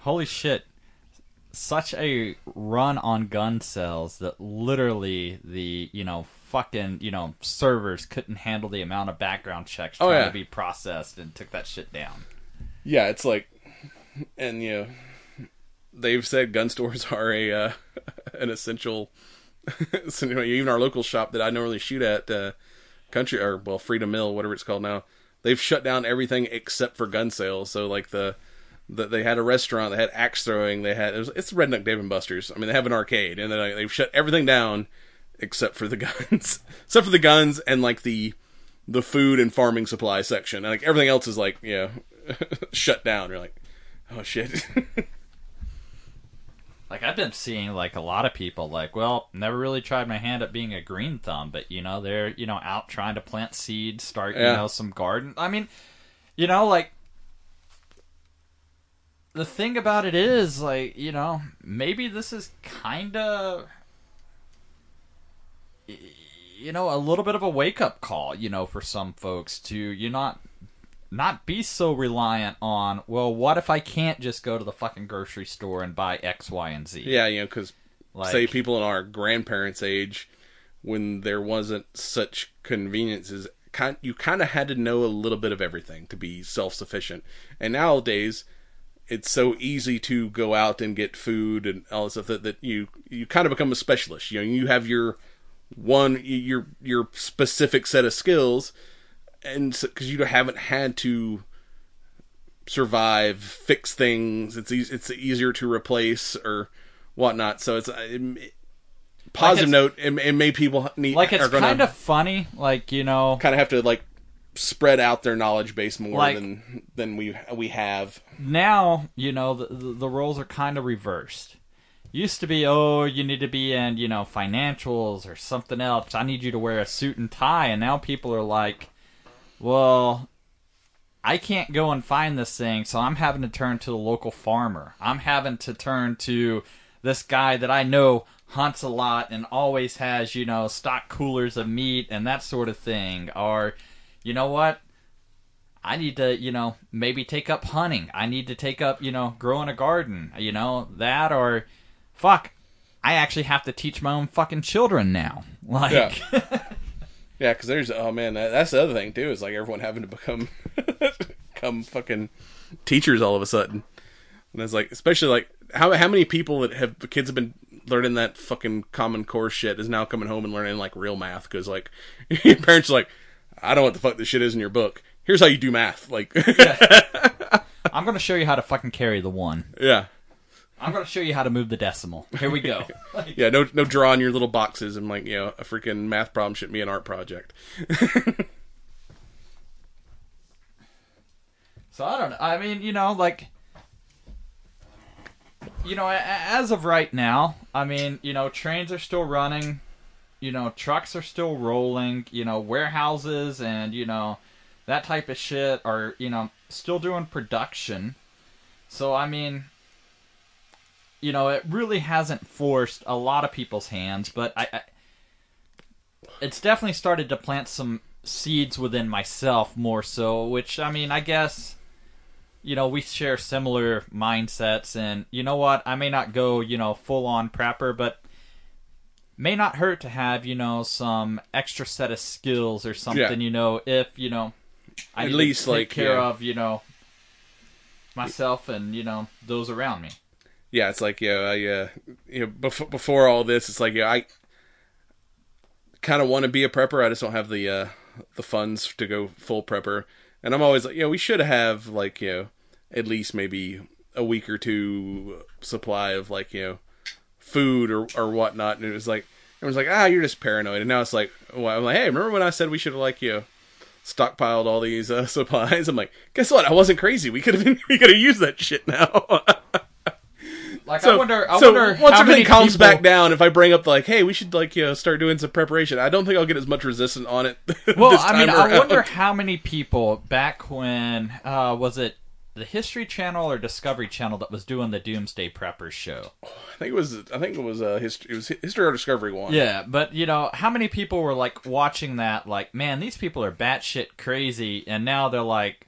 holy shit. Such a run on gun sales that literally the, you know, fucking, you know, servers couldn't handle the amount of background checks Oh, trying yeah. to be processed and took that shit down. yeah, it's like, and you know, they've said gun stores are a uh, an essential. so, know, even our local shop that I normally shoot at, uh, Country or well, Freedom Mill, whatever it's called now, they've shut down everything except for gun sales. So like the. The they had a restaurant, they had axe throwing, they had it was, it's Redneck Dave and Buster's. I mean, they have an arcade, and then like, they've shut everything down except for the guns, except for the guns and like the the food and farming supply section. And, like everything else is like you know shut down. You're like, oh shit. Like, I've been seeing, like, a lot of people, like, well, never really tried my hand at being a green thumb, but, you know, they're, you know, out trying to plant seeds, start, you Yeah. know, some garden. I mean, you know, like, the thing about it is, like, you know, maybe this is kind of, you know, a little bit of a wake up call, you know, for some folks to you not not be so reliant on. Well, what if I can't just go to the fucking grocery store and buy X, Y, and Z? yeah, you know, because Like- say people in our grandparents' age, when there wasn't such conveniences, kind you kind of had to know a little bit of everything to be self sufficient. And nowadays, it's so easy to go out and get food and all this stuff that, that you you kind of become a specialist. You know, you have your one your your specific set of skills, and because you haven't had to survive, fix things, it's it's easier to replace or whatnot. So it's uh, it, positive it's- note. It, it may people need like it's kind of funny, like you know, kind of have to like spread out their knowledge base more Like- than than we we have. now you know the, the the roles are kind of reversed. used to be, oh, you need to be in, you know, financials or something else. I need you to wear a suit and tie. And now people are like, well, I can't go and find this thing, so I'm having to turn to the local farmer. I'm having to turn to this guy that I know hunts a lot and always has, you know, stock coolers of meat and that sort of thing. Or, you know what? I need to, you know, maybe take up hunting. I need to take up, you know, growing a garden. You know, that or fuck, I actually have to teach my own fucking children now. Like Yeah. Yeah, because there's oh man, that, that's the other thing too. Is like everyone having to become become fucking teachers all of a sudden, and it's like especially like how how many people that have kids have been learning that fucking common core shit is now coming home and learning like real math because like your parents are like I don't know what the fuck this shit is in your book. Here's how you do math. Like I'm gonna show you how to fucking carry the one. yeah. I'm gonna show you how to move the decimal. Here we go. Yeah, no, no drawing your little boxes and like you know a freaking math problem shouldn't be an art project. So I don't know. I mean, you know, like, you know, as of right now, I mean, you know, trains are still running, you know, trucks are still rolling, you know, warehouses and you know that type of shit are you know still doing production. So I mean, you know, it really hasn't forced a lot of people's hands, but I, I it's definitely started to plant some seeds within myself more so, which I mean, I guess you know, we share similar mindsets and you know what, I may not go, you know, full on prepper, but may not hurt to have, you know, some extra set of skills or something, Yeah. you know, if, you know, I At need least, to take like, care yeah. of, you know, myself and, you know, those around me. yeah, it's like yeah, I, uh, you know, before before all this, it's like yeah, I kind of want to be a prepper. I just don't have the uh, the funds to go full prepper, and I'm always like, yeah, we should have like you know at least maybe a week or two supply of like you know food or or whatnot, and it was like everyone's like, ah, you're just paranoid, and now it's like, well, I'm like, hey, remember when I said we should have like you know stockpiled all these uh, supplies? I'm like, guess what? I wasn't crazy. We could have been, we could have used that shit now. Like So, I wonder I so wonder once everything calms people, back down, if I bring up like, hey, we should like you know start doing some preparation, I don't think I'll get as much resistance on it. Well, I mean, time I wonder how many people back when uh, was it the History Channel or Discovery Channel that was doing the Doomsday Preppers show? I think it was. I think it was uh, history. It was history or discovery one. Yeah, but you know, how many people were like watching that? Like, man, these people are batshit crazy, and now they're like,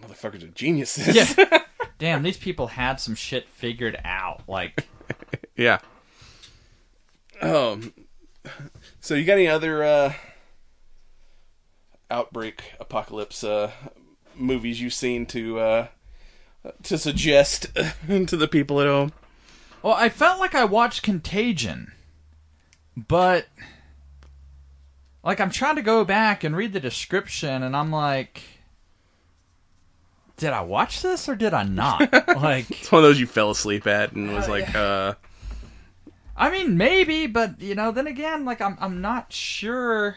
motherfuckers are geniuses. yeah, damn, these people had some shit figured out. Like, yeah. Um. So you got any other uh, outbreak apocalypse uh, movies you've seen to uh, to suggest to the people at home? well, I felt like I watched Contagion, but like I'm trying to go back and read the description, and I'm like. Did I watch this or did I not? like, It's one of those you fell asleep at and was like, uh, I mean, maybe, but you know, then again, like I'm I'm not sure.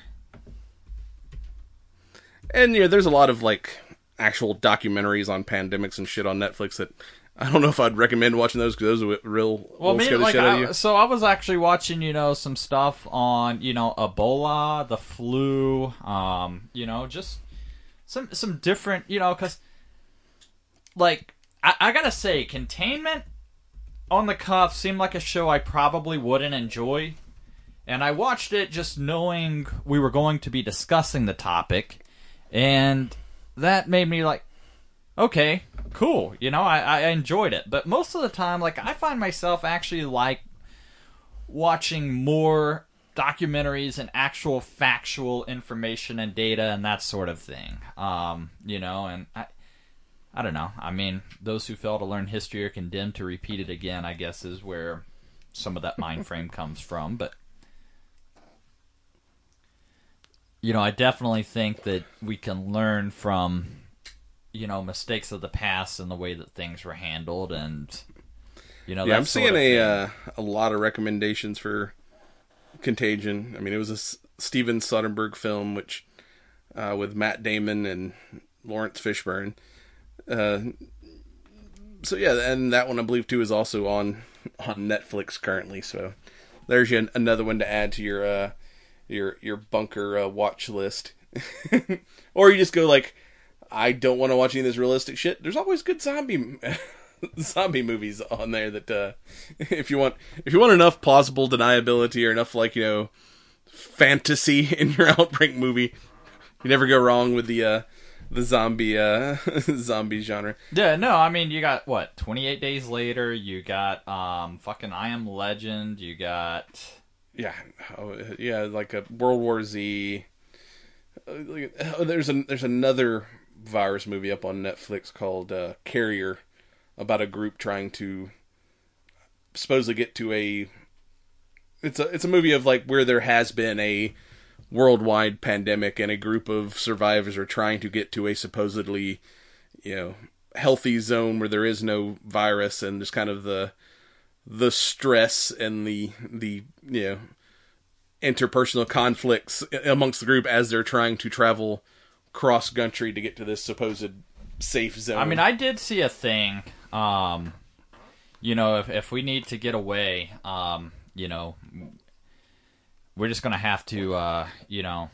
and you know, there's a lot of like actual documentaries on pandemics and shit on Netflix that I don't know if I'd recommend watching those because those are real. Well, maybe like shit out of I, so I was actually watching, you know, some stuff on, you know, Ebola, the flu, um, you know, just some some different, you know, because like I, I gotta say, Containment on the cuff seemed like a show I probably wouldn't enjoy, and I watched it just knowing we were going to be discussing the topic, and that made me like, okay, cool. You know, I, I enjoyed it. But most of the time, like, I find myself actually like watching more documentaries and actual factual information and data and that sort of thing. Um, you know, and I. I don't know. I mean, those who fail to learn history are condemned to repeat it again, I guess, is where some of that mind frame comes from. But, you know, I definitely think that we can learn from, you know, mistakes of the past and the way that things were handled. And, you know, yeah, I'm seeing a uh, a lot of recommendations for Contagion. I mean, it was a S- Steven Soderbergh film, which uh, with Matt Damon and Laurence Fishburne. Uh, so yeah, and that one I believe too is also on on Netflix currently. So there's you another one to add to your uh, your your bunker uh, watch list. or you just go like, I don't want to watch any of this realistic shit. There's always good zombie zombie movies on there that uh, if you want if you want enough plausible deniability or enough like you know fantasy in your outbreak movie, you never go wrong with the uh, the zombie uh, zombie genre. Yeah, no, I mean you got what, twenty eight days later, you got um fucking I Am Legend, you got Yeah, oh, yeah, like a World War Z. Uh, oh, there's a there's another virus movie up on Netflix called uh, Carrier about a group trying to supposedly get to a. It's a it's a movie of like where there has been a worldwide pandemic and a group of survivors are trying to get to a supposedly, you know, healthy zone where there is no virus and just kind of the the stress and the the you know interpersonal conflicts amongst the group as they're trying to travel cross country to get to this supposed safe zone. I mean I did see a thing, um you know, if if we need to get away, um, you know we're just gonna have to uh, you know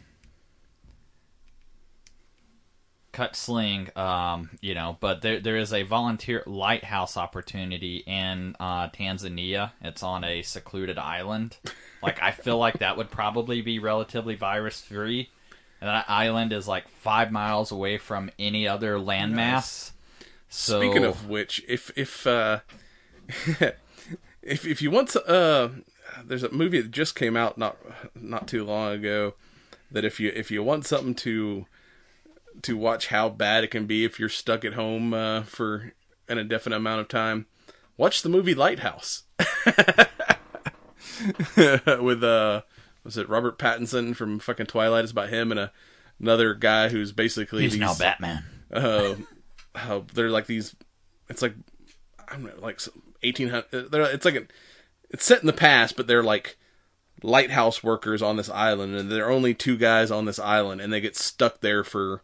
cut sling um you know but there there is a volunteer lighthouse opportunity in uh tanzania. It's on a secluded island. Like i feel like that would probably be relatively virus free and that island is like five miles away from any other landmass. So Speaking of which, if if uh, if if you want to, uh, there's a movie that just came out not not too long ago that if you if you want something to to watch how bad it can be if you're stuck at home uh, for an indefinite amount of time, watch the movie Lighthouse with uh was it Robert Pattinson from fucking Twilight? It's about him and a, another guy who's basically he's these, now batman uh, they're like these. It's like I don't know, like eighteen hundred. They're it's like a, it's set in the past, but they're like lighthouse workers on this island, and there are only two guys on this island, and they get stuck there for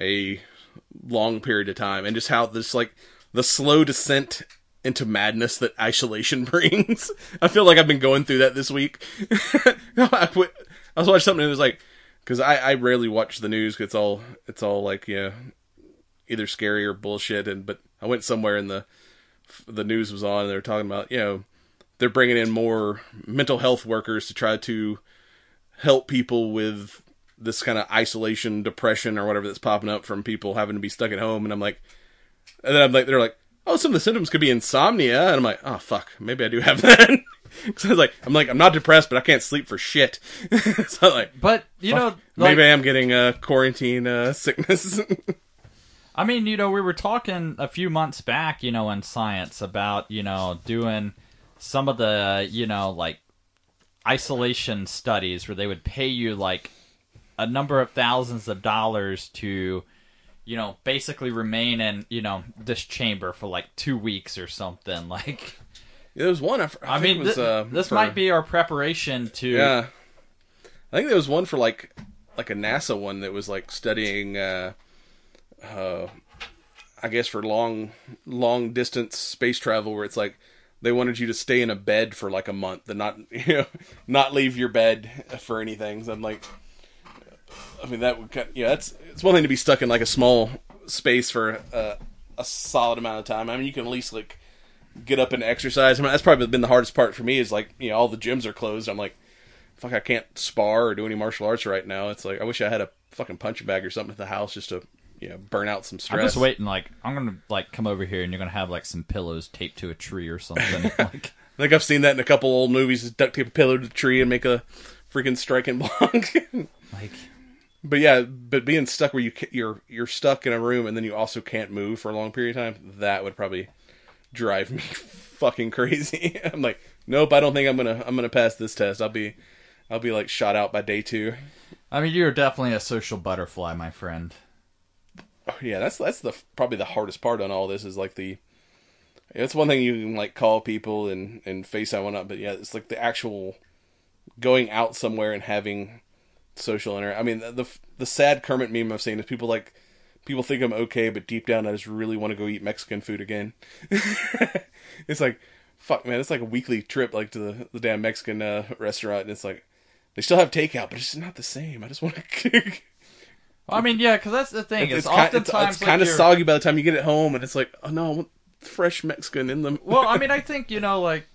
a long period of time, and just how this like the slow descent into madness that isolation brings. I feel like I've been going through that this week. I, was watching something and it was like, because I, I rarely watch the news. 'cause it's all it's all like yeah, either scary or bullshit. And but I went somewhere and the the news was on and they were talking about you know they're bringing in more mental health workers to try to help people with this kind of isolation, depression, or whatever that's popping up from people having to be stuck at home. And I'm like, and then I'm like, they're like, oh, some of the symptoms could be insomnia, and I'm like, oh fuck, maybe I do have that. Because I was like, I'm like, I'm not depressed, but I can't sleep for shit. so I'm like, but you know like, maybe I am getting uh, quarantine uh, sickness. I mean, you know, we were talking a few months back, you know, in science about, you know, doing some of the, you know, like isolation studies where they would pay you like a number of thousands of dollars to, you know, basically remain in, you know, this chamber for like two weeks or something. Like, there was one. I think mean, it was, thi- uh, this for- might be our preparation to. Yeah, I think there was one for like like a NASA one that was like studying, uh, uh, I guess for long long distance space travel, where it's like they wanted you to stay in a bed for like a month and not you know not leave your bed for anything. So I'm like, I mean that would kind yeah, that's it's one thing to be stuck in like a small space for uh, a solid amount of time. I mean, you can at least like get up and exercise. I mean, that's probably been the hardest part for me is like, you know, all the gyms are closed. I'm like, fuck, I can't spar or do any martial arts right now. It's like, I wish I had a fucking punch bag or something at the house just to, you know, burn out some stress. I'm just waiting. Like, I'm gonna like come over here and you're gonna have like some pillows taped to a tree or something. like, I think I've seen that in a couple old movies. Duct tape a pillow to the tree and make a freaking striking block. like but yeah, but being stuck where you you're you're stuck in a room and then you also can't move for a long period of time, that would probably drive me fucking crazy. I'm like, nope, I don't think I'm gonna I'm gonna pass this test. I'll be I'll be like shot out by day two. I mean, you're definitely a social butterfly, my friend. Oh, yeah, that's that's the probably the hardest part on all this is like the. It's one thing you can like call people and and FaceTime one up, but yeah, it's like the actual going out somewhere and having social inter. I mean, the the, the sad Kermit meme I've seen is people like people think I'm okay, but deep down I just really want to go eat Mexican food again. it's like, fuck, man, it's like a weekly trip, like to the, the damn Mexican uh, restaurant, and it's like they still have takeout, but it's just not the same. I just want to. I mean, yeah, because that's the thing. it's It's, kind, it's, oftentimes it's like kind of soggy by the time you get it home, and it's like, oh no, I want fresh Mexican in them. well, I mean, I think you know, like,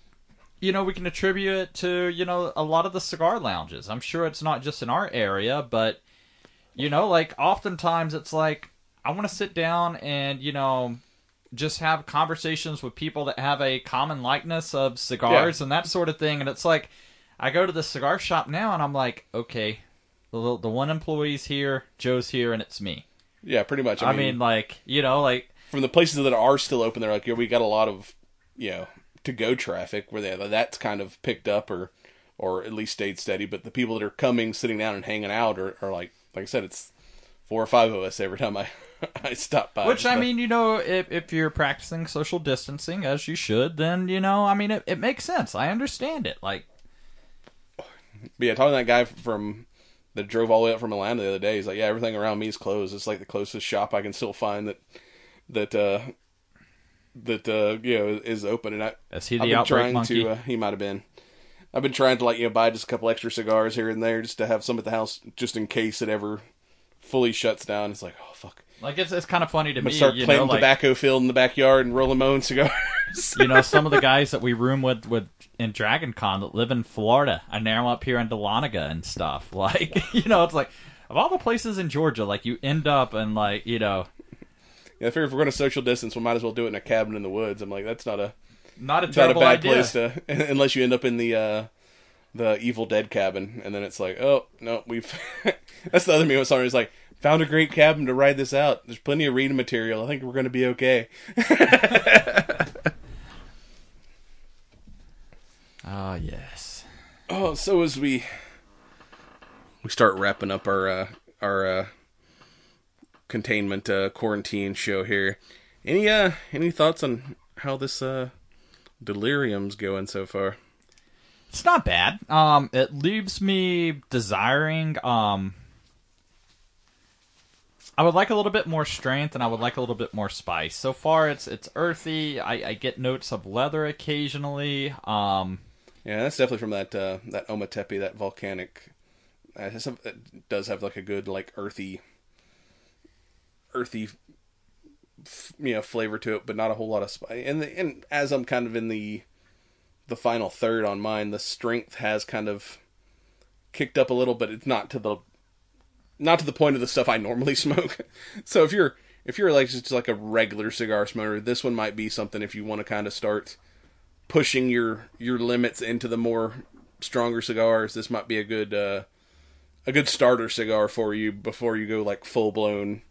you know, we can attribute it to you know a lot of the cigar lounges. I'm sure it's not just in our area, but you know, like oftentimes it's like I want to sit down and you know just have conversations with people that have a common likeness of cigars and that sort of thing. And it's like I go to the cigar shop now, and I'm like, okay, the the one employee's here, Joe's here, and it's me. yeah, pretty much. I mean, like you know, like from the places that are still open, they're like, yeah, we got a lot of, you know, to go traffic where they that's kind of picked up or, or at least stayed steady. But the people that are coming, sitting down and hanging out are, are like, like I said, it's four or five of us every time I, I stop by. Which I mean, you know, if if you're practicing social distancing as you should, then you know, I mean, it, it makes sense. I understand it. Like, but yeah, talking to that guy from that drove all the way up from Atlanta the other day, he's like, yeah, everything around me is closed. It's like the closest shop I can still find that, that, uh, that, uh, you know, is open. And I, is he I've the been trying monkey? to. Uh, he might have been. I've been trying to like you know buy just a couple extra cigars here and there just to have some at the house just in case it ever fully shuts down. It's like oh fuck. like, it's it's kind of funny to I'm me. start you planting know, like, tobacco field in the backyard and rolling my own cigars. you know, some of the guys that we room with with in Dragon Con that live in Florida and now up here in Dahlonega and stuff. Like, you know, it's like of all the places in Georgia, like you end up in like, you know, yeah, I figure if we're going to social distance, we might as well do it in a cabin in the woods. I'm like, that's not a not a it's not a bad idea. place to unless you end up in the uh the Evil Dead cabin, and then it's like, oh no, we've. that's the other meme. Sorry, is like. Found a great cabin to ride this out. There's plenty of reading material. I think we're going to be okay. Oh yes. Oh, so as we we start wrapping up our uh, our uh, containment uh, quarantine show here, any uh any thoughts on how this uh delirium's going so far? It's not bad. Um, it leaves me desiring. Um, I would like a little bit more strength, and I would like a little bit more spice. So far, it's it's earthy. I, I get notes of leather occasionally. Um, Yeah, that's definitely from that uh, that Ometepe, that volcanic. Uh, it, it does have like a good like earthy, earthy, you know, flavor to it, but not a whole lot of spice. And the, and as I'm kind of in the the final third on mine, the strength has kind of kicked up a little, but it's not to the not to the point of the stuff I normally smoke. so if you're if you're like just like a regular cigar smoker, this one might be something if you want to kind of start pushing your your limits into the more stronger cigars. This might be a good uh, a good starter cigar for you before you go like full blown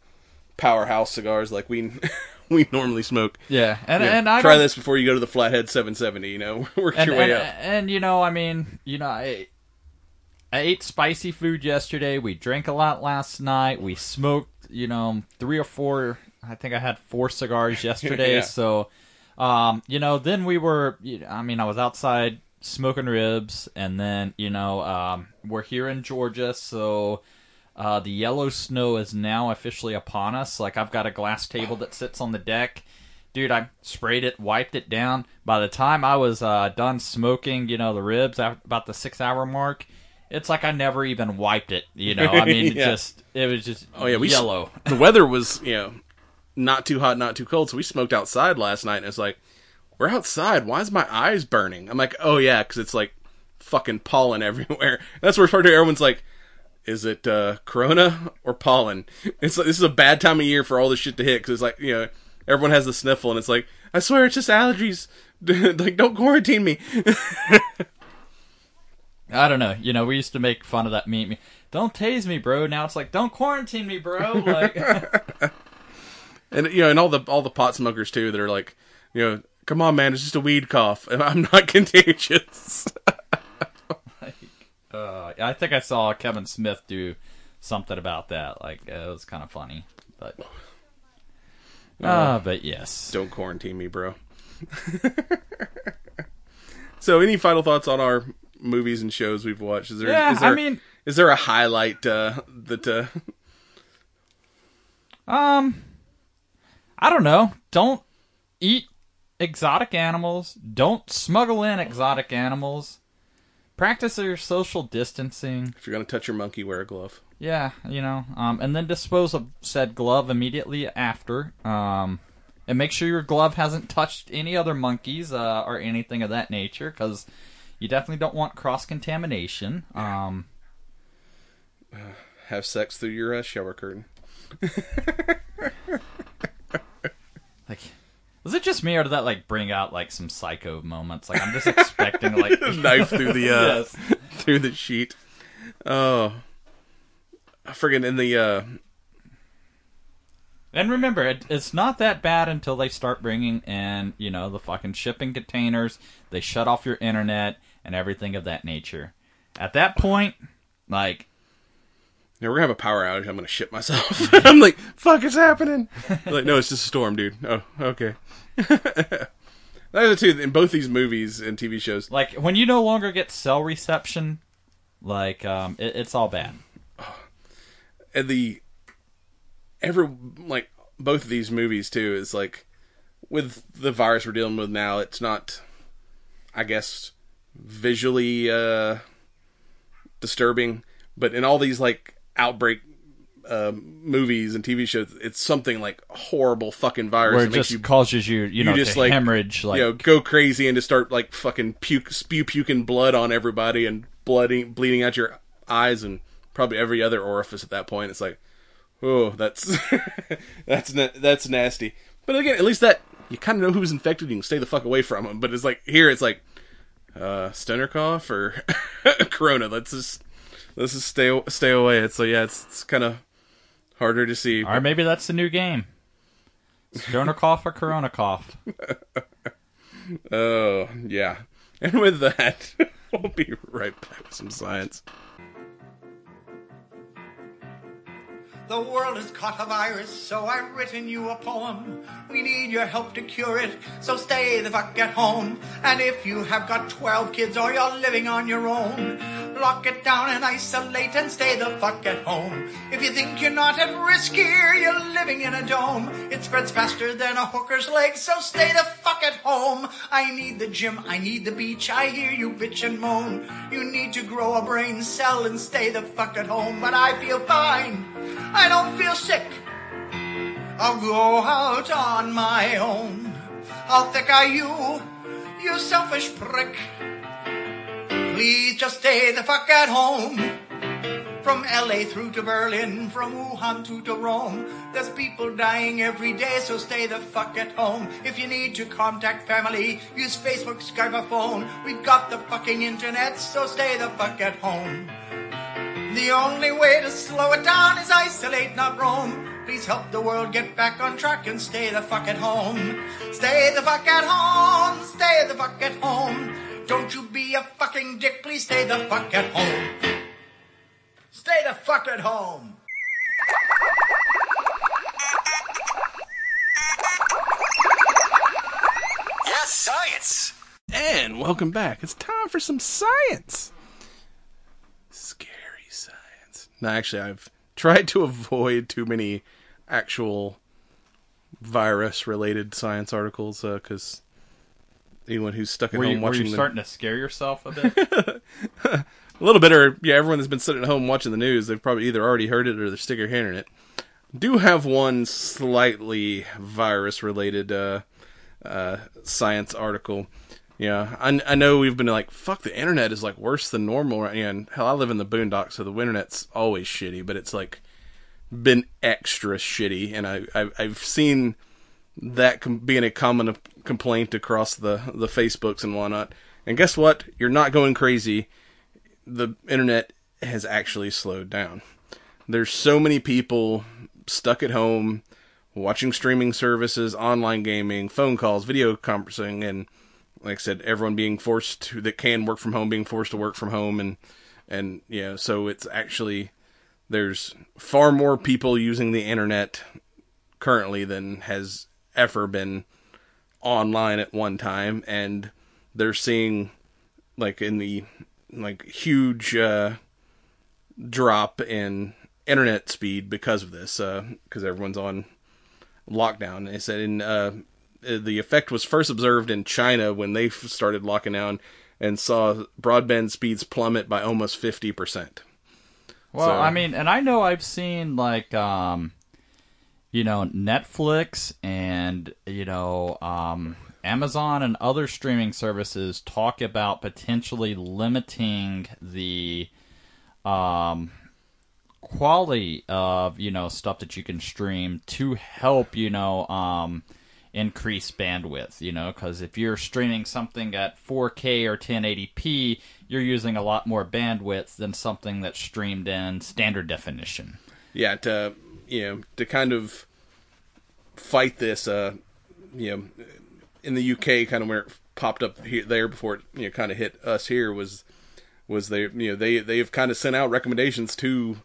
powerhouse cigars like we we normally smoke. yeah, and Yeah, and I try this before you go to the Flathead 770. You know, work and, your way and, up. and you know, I mean, you know, I I ate spicy food yesterday. We drank a lot last night. We smoked, you know, three or four. I think I had four cigars yesterday. Yeah. So, um, you know, then we were. you know, I mean, I was outside smoking ribs, and then you know, um, we're here in Georgia, so. Uh, the yellow snow is now officially upon us. Like I've got a glass table that sits on the deck. Dude, I sprayed it, wiped it down. By the time I was uh, done smoking, you know, the ribs about the six hour mark, it's like I never even wiped it. You know, I mean, it Yeah. just it was just Oh yeah, we s- yellow. the weather was you know not too hot, not too cold, so we smoked outside last night, and it's like we're outside. Why is my eyes burning? I'm like, oh yeah, because it's like fucking pollen everywhere. That's where everyone's like, is it uh, Corona or pollen? It's like this is a bad time of year for all this shit to hit because it's like you know everyone has the sniffle, and it's like I swear it's just allergies. like don't quarantine me. I don't know. You know, we used to make fun of that meme. Don't tase me, bro. Now it's like, don't quarantine me, bro. Like, and you know, and all the all the pot smokers too that are like, you know, come on, man, it's just a weed cough. I'm not contagious. Uh, I think I saw Kevin Smith do something about that. Like, uh, it was kind of funny, but. Uh, but yes. Don't quarantine me, bro. so, any final thoughts on our movies and shows we've watched? Is there? Yeah, is there I mean- is there a highlight uh, that? Uh, Um, I don't know. Don't eat exotic animals. Don't smuggle in exotic animals. Practice your social distancing. If you're gonna touch your monkey, wear a glove. Yeah, you know, um, and then dispose of said glove immediately after. Um, and make sure your glove hasn't touched any other monkeys uh, or anything of that nature, because you definitely don't want cross contamination. Um, Have sex through your uh, shower curtain. like, was it just me, or did that like bring out like some psycho moments? Like, I'm just expecting like Knife through the uh, Yes. through the sheet. Oh, I friggin' in the uh, And remember, it, it's not that bad until they start bringing in, you know, the fucking shipping containers. They shut off your internet and everything of that nature. At that point, like, Yeah, we're gonna have a power outage. I'm gonna shit myself. I'm like, fuck, it's happening. Like, no, it's just a storm, dude. Oh, okay. That's the two in both these movies and TV shows. like when you no longer get cell reception, like, um, it, it's all bad. And the every like both of these movies too is like with the virus we're dealing with now. It's not, I guess, visually uh disturbing, but in all these like outbreak. Uh, movies and TV shows, it's something like horrible fucking virus Where it just you causes you, you know, just, like, hemorrhage, like, you know, go crazy and to start like fucking puke, spew puking blood on everybody and blooding, bleeding out your eyes and probably every other orifice at that point. It's like, oh, that's that's na- that's nasty. But again, at least that you kind of know who's infected. You can stay the fuck away from them. But it's like here, it's like uh, stoner cough or corona. Let's just let's just stay stay away. It's so yeah, it's, it's kind of harder to see. or maybe that's the new game. Stoner cough or Corona cough. Oh, yeah. And with that, we'll be right back with some science. The world has caught a virus, so I've written you a poem. We need your help to cure it, so stay the fuck at home. And if you have got 12 kids or you're living on your own, lock it down and isolate and stay the fuck at home. If you think you're not at risk here, you're living in a dome. It spreads faster than a hooker's leg, so stay the fuck at home. I need the gym, I need the beach, I hear you bitch and moan. You need to grow a brain cell and stay the fuck at home, but I feel fine. Don't feel sick. I'll go out on my own. How thick are you, you selfish prick? Please just stay the fuck at home. From LA through to Berlin, from Wuhan to, to Rome. There's people dying every day, so stay the fuck at home. If you need to contact family, use Facebook, Skype, or phone. We've got the fucking internet, so stay the fuck at home. The only way to slow it down is isolate, not roam. Please help the world get back on track and stay the fuck at home. Stay the fuck at home. Stay the fuck at home. Don't you be a fucking dick. Please stay the fuck at home. Stay the fuck at home. Yes, science. And welcome back. It's time for some science. Scary science. No, actually, I've tried to avoid too many actual virus related science articles because anyone who's stuck at Were home you, were watching you the- starting to scare yourself a bit? a little bit, or yeah, everyone that's been sitting at home watching the news, they've probably either already heard it or they're stick their hand in it. Do have one slightly virus-related uh, uh, science article. Yeah, I, I know we've been like, fuck, the internet is like worse than normal? And hell, I live in the boondocks, so the internet's always shitty, but it's like been extra shitty, and I, I I've seen that com- being a common complaint across the the Facebooks and whatnot. And guess what? You're not going crazy. The internet has actually slowed down. There's so many people stuck at home watching streaming services, online gaming, phone calls, video conferencing, and like I said, everyone being forced to that can work from home being forced to work from home, and and yeah, so it's actually there's far more people using the internet currently than has ever been online at one time. And they're seeing like in the like huge uh drop in internet speed because of this uh because everyone's on lockdown. They said in uh uh, the effect was first observed in China when they started locking down and saw broadband speeds plummet by almost fifty percent. Well, So- I mean, and I know I've seen like um you know, Netflix and you know, um Amazon and other streaming services talk about potentially limiting the um quality of, you know, stuff that you can stream to help, you know, um increase bandwidth, you know, because if you're streaming something at 4K or 1080p, you're using a lot more bandwidth than something that's streamed in standard definition. yeah to you know to kind of fight this uh you know in the UK kind of where it popped up here there before it you know kind of hit us here was was they you know they they've kind of sent out recommendations to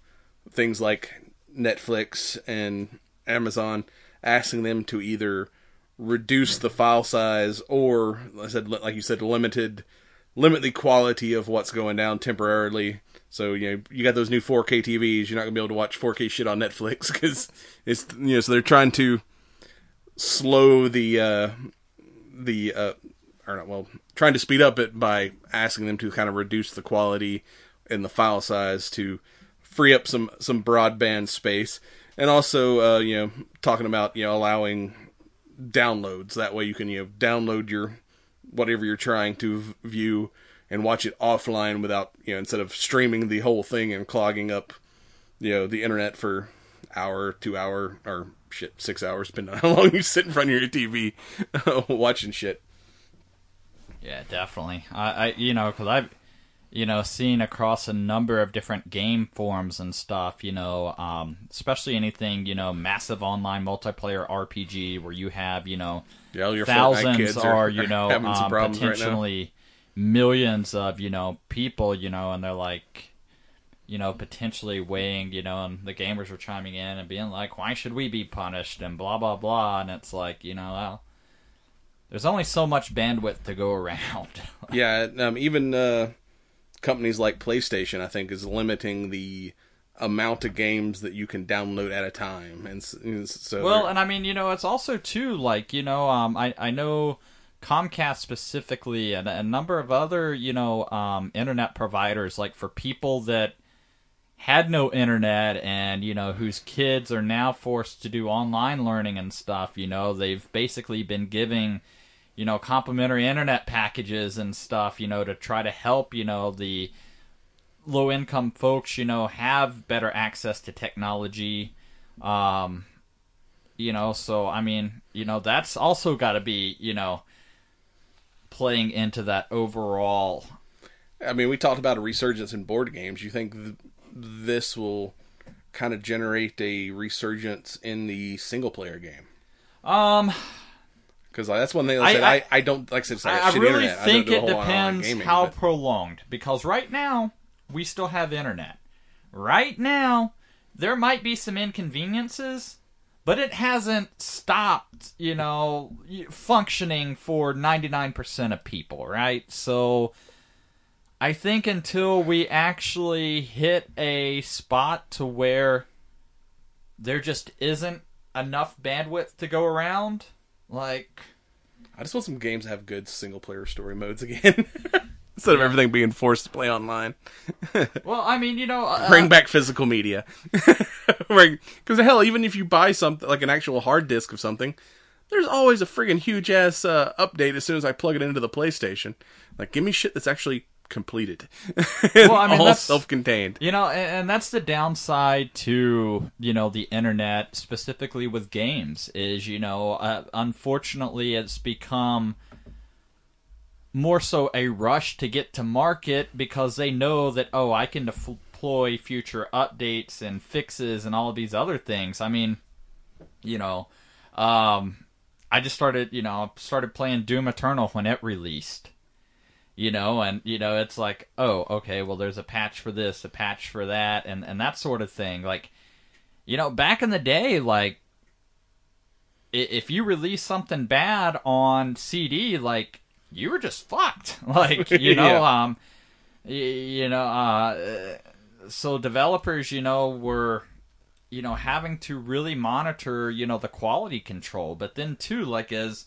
things like Netflix and Amazon asking them to either reduce the file size or like I said like you said limited limit the quality of what's going down temporarily. So you know you got those new 4K TVs. You're not gonna be able to watch 4K shit on Netflix because it's you know so they're trying to slow the uh, the uh, or not well trying to speed up it by asking them to kind of reduce the quality and the file size to free up some some broadband space and also uh, you know talking about you know allowing downloads that way you can you know download your whatever you're trying to view and watch it offline without you know instead of streaming the whole thing and clogging up you know the internet for hour two hour or shit six hours depending on how long you sit in front of your tv watching shit Yeah, definitely. I, I you know, because I've, you know, seen across a number of different game forums and stuff. You know, um, especially anything you know, massive online multiplayer RPG where you have you know yeah thousands kids are, you know um, problems right potentially millions of you know people you know and they're like you know potentially weighing you know and the gamers were chiming in and being like why should we be punished and blah blah blah and it's like you know well there's only so much bandwidth to go around yeah um, even uh, companies like playstation i think is limiting the amount of games that you can download at a time and so Well, and I mean, you know, it's also too like you know, um, I I know Comcast specifically and a number of other you know um, internet providers like for people that had no internet and you know whose kids are now forced to do online learning and stuff. You know, they've basically been giving you know complimentary internet packages and stuff. You know, to try to help you know the low income folks you know have better access to technology um you know so i mean you know that's also got to be you know playing into that overall I mean, we talked about a resurgence in board games. You think th- this will kind of generate a resurgence in the single player game? um Because that's one thing I I- said. I- I, I, don't like I said. Like I, I really internet. Think don't do a it depends gaming, how but- prolonged because right now we still have internet right now there might be some inconveniences but it hasn't stopped you know functioning for 99% of people right so i think until we actually hit a spot to where there just isn't enough bandwidth to go around like I just want some games to have good single player story modes again. Instead of everything being forced to play online. well i mean you know uh, Bring back physical media. Because hell, even if you buy something like an actual hard disk of something, there's always a friggin' huge ass uh, update as soon as I plug it into the PlayStation. Like, give me shit that's actually completed. Well, I mean, all that's- self-contained. You know, and, and that's the downside to you know the internet, specifically with games. Is you know, uh, unfortunately, it's become more so a rush to get to market because they know that oh, I can deploy future updates and fixes and all of these other things. I mean, you know, um, I just started you know started playing Doom Eternal when it released you know and you know it's like oh okay well there's a patch for this a patch for that and and that sort of thing. Like you know back in the day like if you release something bad on cd like you were just fucked. Like you know Yeah. um you know uh so developers you know were you know having to really monitor you know the quality control. But then too like as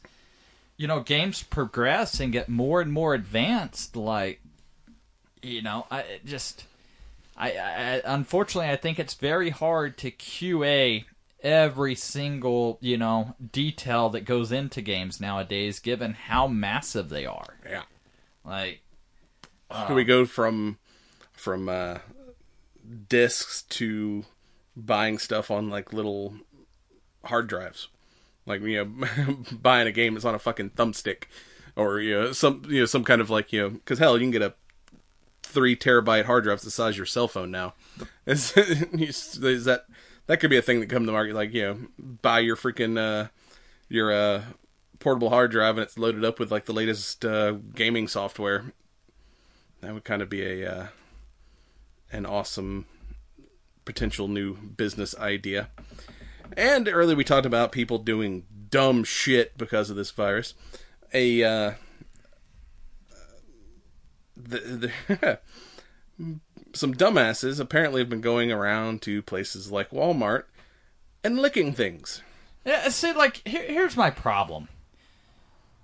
you know games progress and get more and more advanced, like you know, I it just I, I unfortunately I think it's very hard to QA every single you know detail that goes into games nowadays, given how massive they are. Yeah. Like Do we go from from uh, discs to buying stuff on like little hard drives? Like you know, buying a game that's on a fucking thumbstick, or you know some you know some kind of like you know because hell you can get a three terabyte hard drive the size of your cell phone now. Is, is that that could be a thing that come to market? Like you know, buy your freaking uh, your uh, portable hard drive and it's loaded up with like the latest uh, gaming software. That would kind of be a uh, an awesome potential new business idea. And earlier we talked about people doing dumb shit because of this virus. A uh, the, the some dumbasses apparently have been going around to places like Walmart and licking things. Yeah, see, like here, here's my problem.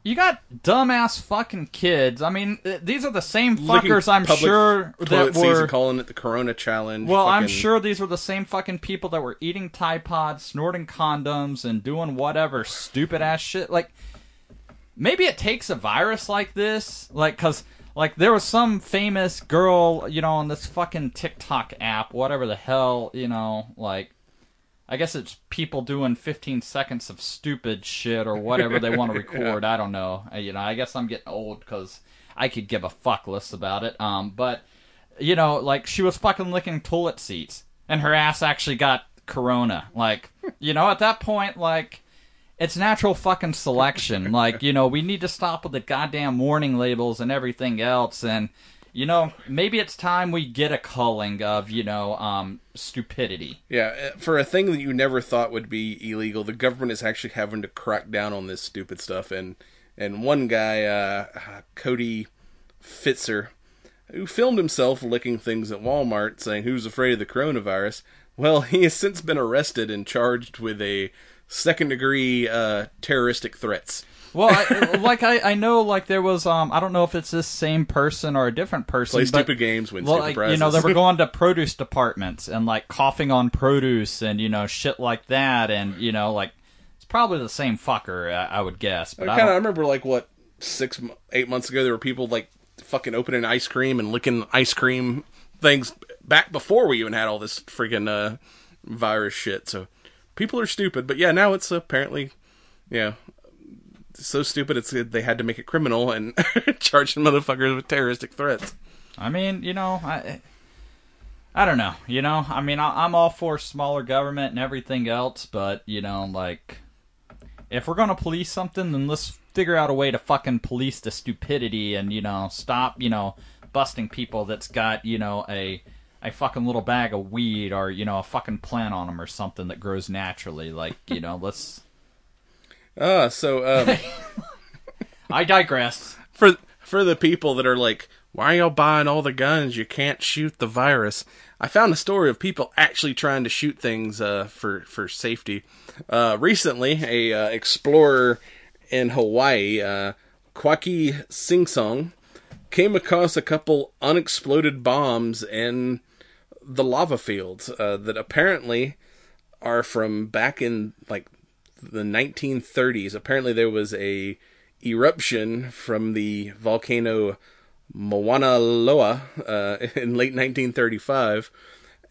You got dumbass fucking kids. I mean, th- these are the same Licking fuckers. I'm public sure toilet that seats were. and calling it the Corona Challenge. Well, I'm fucking- sure these were the same fucking people that were eating Tide Pods, snorting condoms, and doing whatever stupid ass shit. Like, maybe it takes a virus like this, like, cause like there was some famous girl, you know, on this fucking TikTok app, whatever the hell, you know, like. I guess it's people doing 15 seconds of stupid shit or whatever they want to record. I don't know. You know, I guess I'm getting old because I could give a fuck less about it. Um, but you know, like she was fucking licking toilet seats, and her ass actually got corona. Like, you know, at that point, like, it's natural fucking selection. like, you know, we need to stop with the goddamn warning labels and everything else, and you know, maybe it's time we get a culling of, you know, um, stupidity. Yeah, uh, for a thing that you never thought would be illegal, the government is actually having to crack down on this stupid stuff. And and one guy, uh, Cody Pfister, who filmed himself licking things at Walmart, saying who's afraid of the coronavirus. Well, he has since been arrested and charged with a second degree uh, terroristic threats. Well, I, like I, I know, like there was, um, I don't know if it's this same person or a different person. Play but, stupid games, win well, stupid like, prizes. you know, they were going to produce departments and like coughing on produce and you know shit like that, and you know, like it's probably the same fucker, I, I would guess. But I kind of I remember like what six eight months ago there were people like fucking opening ice cream and licking ice cream things back before we even had all this freaking uh, virus shit. So people are stupid, but yeah, now it's apparently yeah so stupid it's they had to make it criminal and charge the motherfuckers with terroristic threats. I mean, you know, I, I don't know. You know, I mean, I, I'm all for smaller government and everything else, but you know, like, if we're gonna police something, then let's figure out a way to fucking police the stupidity and you know stop you know busting people that's got you know a a fucking little bag of weed or you know a fucking plant on them or something that grows naturally. Like, you know, let's. Uh, so um, I digress. for for the people that are like, why are y'all buying all the guns? You can't shoot the virus. I found a story of people actually trying to shoot things uh, for for safety. Uh, recently, a uh, explorer in Hawaii, uh, Kawika Singson, came across a couple unexploded bombs in the lava fields uh, that apparently are from back in like the 1930s. Apparently, there was a eruption from the volcano Mauna Loa uh, in late 1935,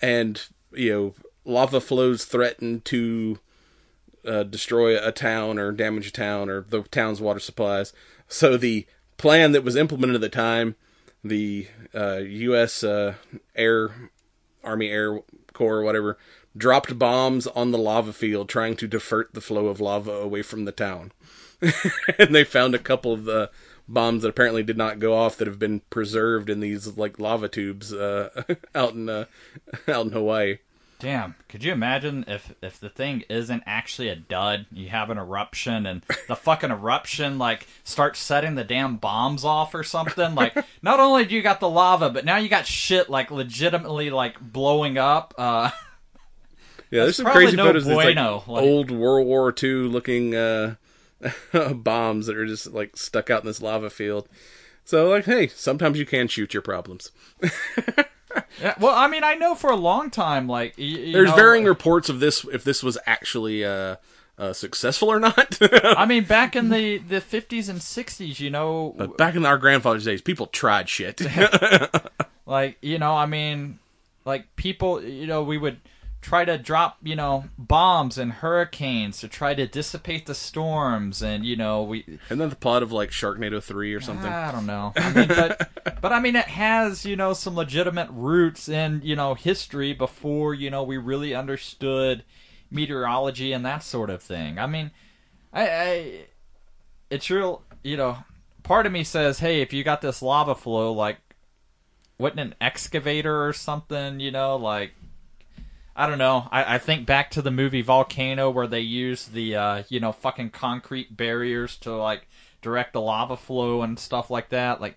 and you know lava flows threatened to uh, destroy a town or damage a town or the town's water supplies. So the plan that was implemented at the time, the uh, U.S. Uh, Air Army Air Corps or whatever dropped bombs on the lava field trying to divert the flow of lava away from the town. and they found a couple of the bombs that apparently did not go off that have been preserved in these like lava tubes uh, out in uh, out in Hawaii. Damn, could you imagine if if the thing isn't actually a dud? You have an eruption and the fucking eruption like starts setting the damn bombs off or something. Like not only do you got the lava, but now you got shit like legitimately like blowing up. Uh Yeah, there's some crazy no photos. It's like bueno, like- old World War II looking uh, bombs that are just like stuck out in this lava field. So like, hey, sometimes you can shoot your problems. Yeah, well, I mean, I know for a long time, like y- There's know, varying reports of this if this was actually uh, uh, successful or not. I mean, back in the the fifties and sixties, you know, but back in our grandfather's days, people tried shit. like you know, I mean, like people, you know, we would try to drop, you know, bombs and hurricanes to try to dissipate the storms, and you know, we and then the plot of like Sharknado three or something. I don't know. I mean, but but I mean, it has you know some legitimate roots in you know history before you know we really understood meteorology and that sort of thing. I mean, I, I it's real. You know, part of me says, hey, if you got this lava flow, like, wouldn't an excavator or something, you know, like. I don't know. I, I think back to the movie Volcano where they use the uh, you know fucking concrete barriers to like direct the lava flow and stuff like that. Like,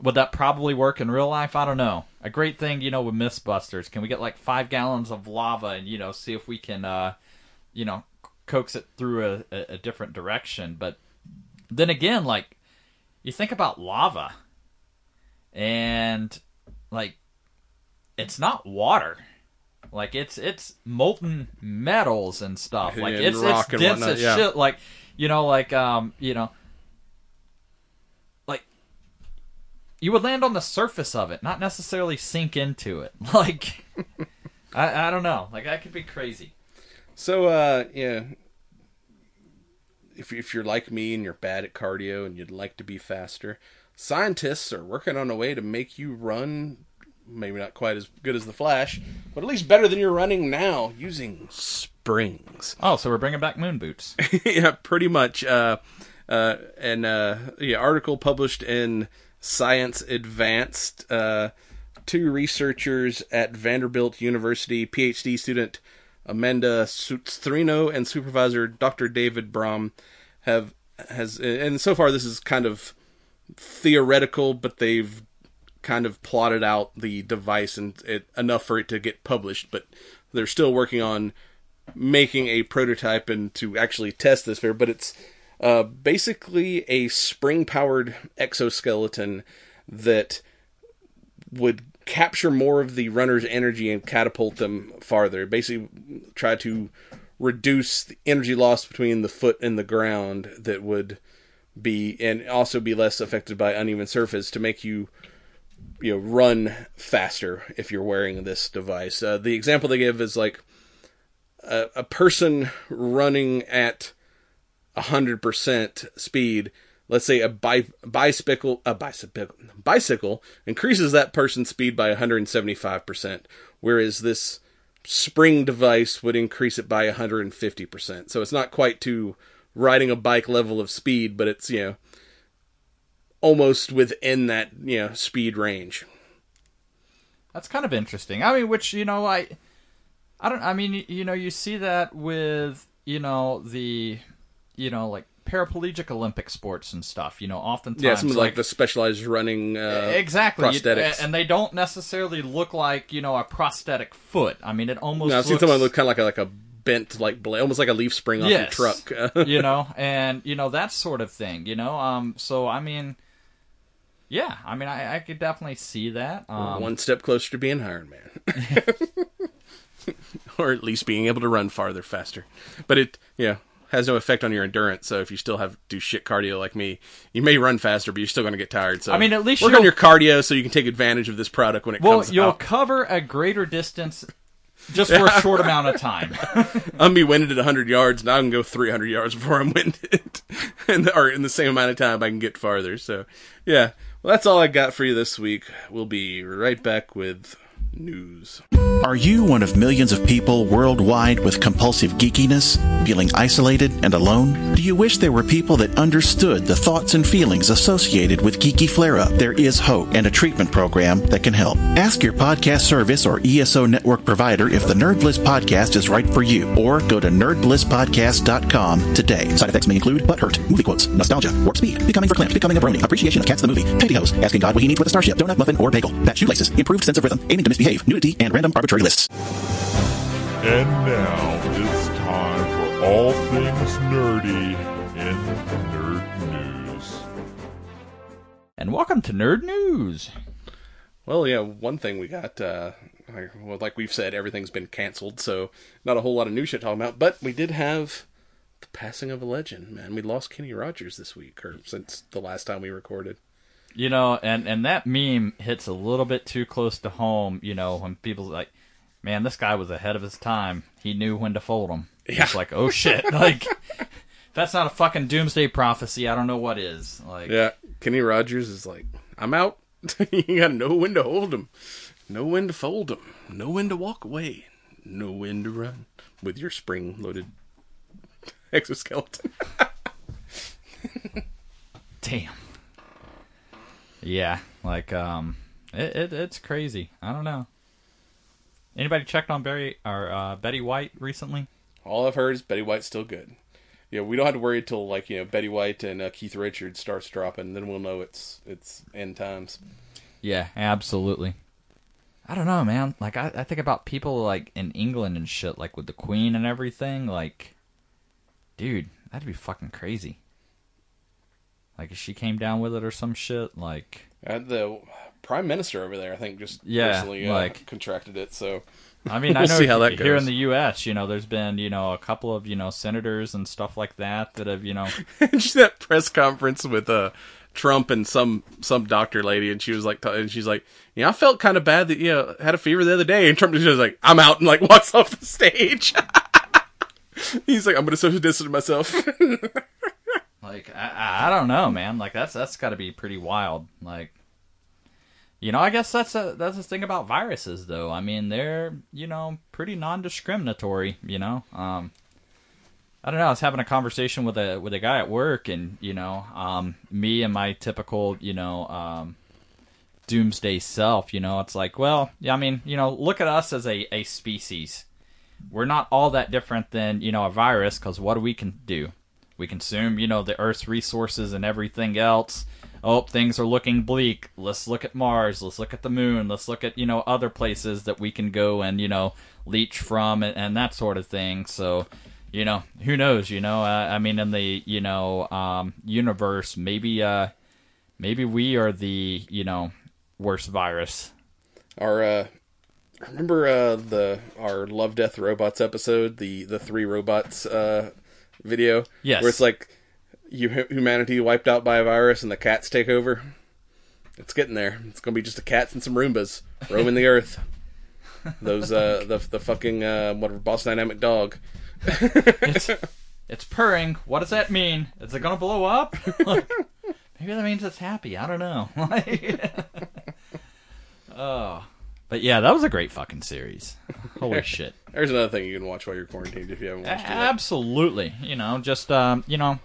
would that probably work in real life? I don't know. A great thing, you know, with MythBusters, can we get like five gallons of lava and you know see if we can, uh, you know, coax it through a, a, a different direction? But then again, like, you think about lava, and like, it's not water. Like it's it's molten metals and stuff. Like And it's it's dense as yeah. shit. Like you know, like um, you know, like you would land on the surface of it, not necessarily sink into it. Like I I don't know. Like that could be crazy. So, uh, yeah, if if you're like me and you're bad at cardio and you'd like to be faster, scientists are working on a way to make you run. Maybe not quite as good as the Flash, but at least better than you're running now using springs. Oh, so we're bringing back moon boots. yeah, pretty much. Uh, uh, and uh, yeah, article published in Science Advances. Uh, two researchers at Vanderbilt University, PhD student Amanda Sutrisno and supervisor Dr. David Braun, have has and so far this is kind of theoretical, but they've kind of plotted out the device and it enough for it to get published, but they're still working on making a prototype and to actually test this fair, but it's uh, basically a spring powered exoskeleton that would capture more of the runner's energy and catapult them farther. Basically, try to reduce the energy loss between the foot and the ground that would be, and also be less affected by uneven surface to make you you know run faster if you're wearing this device. Uh, the example they give is like a, a person running at hundred percent speed. Let's say a bi- bicycle, a bicycle, bicycle increases that person's speed by 175 percent, whereas this spring device would increase it by 150 percent. So it's not quite to riding a bike level of speed, but it's you know almost within that you know speed range. That's kind of interesting. I mean, which you know, I, I don't. I mean, you, know, you see that with you know the, you know, like paraplegic Olympic sports and stuff. You know, oftentimes Yeah, some of like, the specialized running uh, exactly prosthetics. and they don't necessarily look like you know a prosthetic foot. I mean, it almost. no, I've seen someone look kind of like a like a bent like almost like a leaf spring off Yes. your truck. you know, and you know that sort of thing. You know, um. So I mean, yeah, I mean, I, I could definitely see that. Um, One step closer to being Iron Man, or at least being able to run farther, faster. But it, yeah, has no effect on your endurance. So if you still have do shit cardio like me, you may run faster, but you're still going to get tired. So I mean, at least work on your cardio so you can take advantage of this product when it well, comes Well, you'll out. cover a greater distance just for a short amount of time. I'm be winded at 100 yards, and I can go 300 yards before I'm winded, and or in the same amount of time I can get farther. So, yeah, well, that's all I got for you this week. We'll be right back with news. Are you one of millions of people worldwide with compulsive geekiness, feeling isolated and alone? Do you wish there were people that understood the thoughts and feelings associated with geeky flare up? There is hope and a treatment program that can help. Ask your podcast service or ESO network provider if the Nerd Bliss podcast is right for you, or go to nerdblisspodcast.com today. Side effects may include butt hurt, movie quotes, nostalgia, warp speed, becoming verklempt, becoming a brony, appreciation of cats the movie, pantyhose, asking God what he needs with a starship, donut, muffin, or bagel, bad shoelaces, improved sense of rhythm, aiming to misbehave, nudity, and random arbitrary lists. And now it's time for all things nerdy in Nerd News. And welcome to Nerd News. Well, yeah, one thing we got, uh, like we've said, everything's been canceled, so not a whole lot of new shit talking about, but we did have the passing of a legend, man. We lost Kenny Rogers this week, or since the last time we recorded. You know, and and that meme hits a little bit too close to home. You know, when people's like, man, this guy was ahead of his time. He knew when to fold them. Yeah. It's like, oh shit, like. That's not a fucking doomsday prophecy. I don't know what is. Like, Yeah, Kenny Rogers is like, I'm out. you gotta know when to hold him, know when to fold him, know when to walk away, know when to run with your spring-loaded exoskeleton. damn. Yeah, like um, it, it it's crazy. I don't know. Anybody checked on Barry or uh, Betty White recently? All I've heard is Betty White's still good. Yeah, we don't have to worry until like you know Betty White and uh, Keith Richards starts dropping, then we'll know it's it's end times. Yeah, absolutely. I don't know, man. Like I, I think about people like in England and shit, like with the Queen and everything. Like, dude, that'd be fucking crazy. Like she came down with it or some shit, like Uh, the prime minister over there, I think, just Yeah, recently uh, like- contracted it. So I mean, I We'll know see how that here goes. in the U.S., you know, there's been you know a couple of you know senators and stuff like that that have you know just that press conference with uh Trump and some some doctor lady, and she was like, t- and she's like, yeah, I felt kind of bad that you know had a fever the other day, and Trump was just like, I'm out, and like walks off the stage. He's like, I'm gonna social distance myself. Like I- I, don't know, man. Like that's that's got to be pretty wild. Like, you know, I guess that's a that's the thing about viruses, though. I mean, they're you know pretty non-discriminatory. You know, um, I don't know. I was having a conversation with a with a guy at work, and you know, um, me and my typical you know um, doomsday self. You know, it's like, well, yeah, I mean, you know, look at us as a a species. We're not all that different than you know a virus because what do we can do? We consume, you know, the Earth's resources and everything else. Oh, things are looking bleak. Let's look at Mars. Let's look at the moon. Let's look at, you know, other places that we can go and, you know, leech from and, and that sort of thing. So, you know, who knows, you know, I mean, in the, you know, um, universe, maybe, uh, maybe we are the, you know, worst virus. our uh, remember uh the our Love Death Robots episode, the the three robots uh video, Yes. where it's like you humanity wiped out by a virus and the cats take over. It's getting there. It's gonna be just the cats and some Roombas roaming the earth. Those uh the the fucking uh whatever boss dynamic dog. It's, it's purring. What does that mean? Is it going to blow up? Like, maybe that means it's happy. I don't know. oh. But yeah, that was a great fucking series. Holy shit. There's another thing you can watch while you're quarantined if you haven't watched it. yet. Absolutely. You know, just um, you know,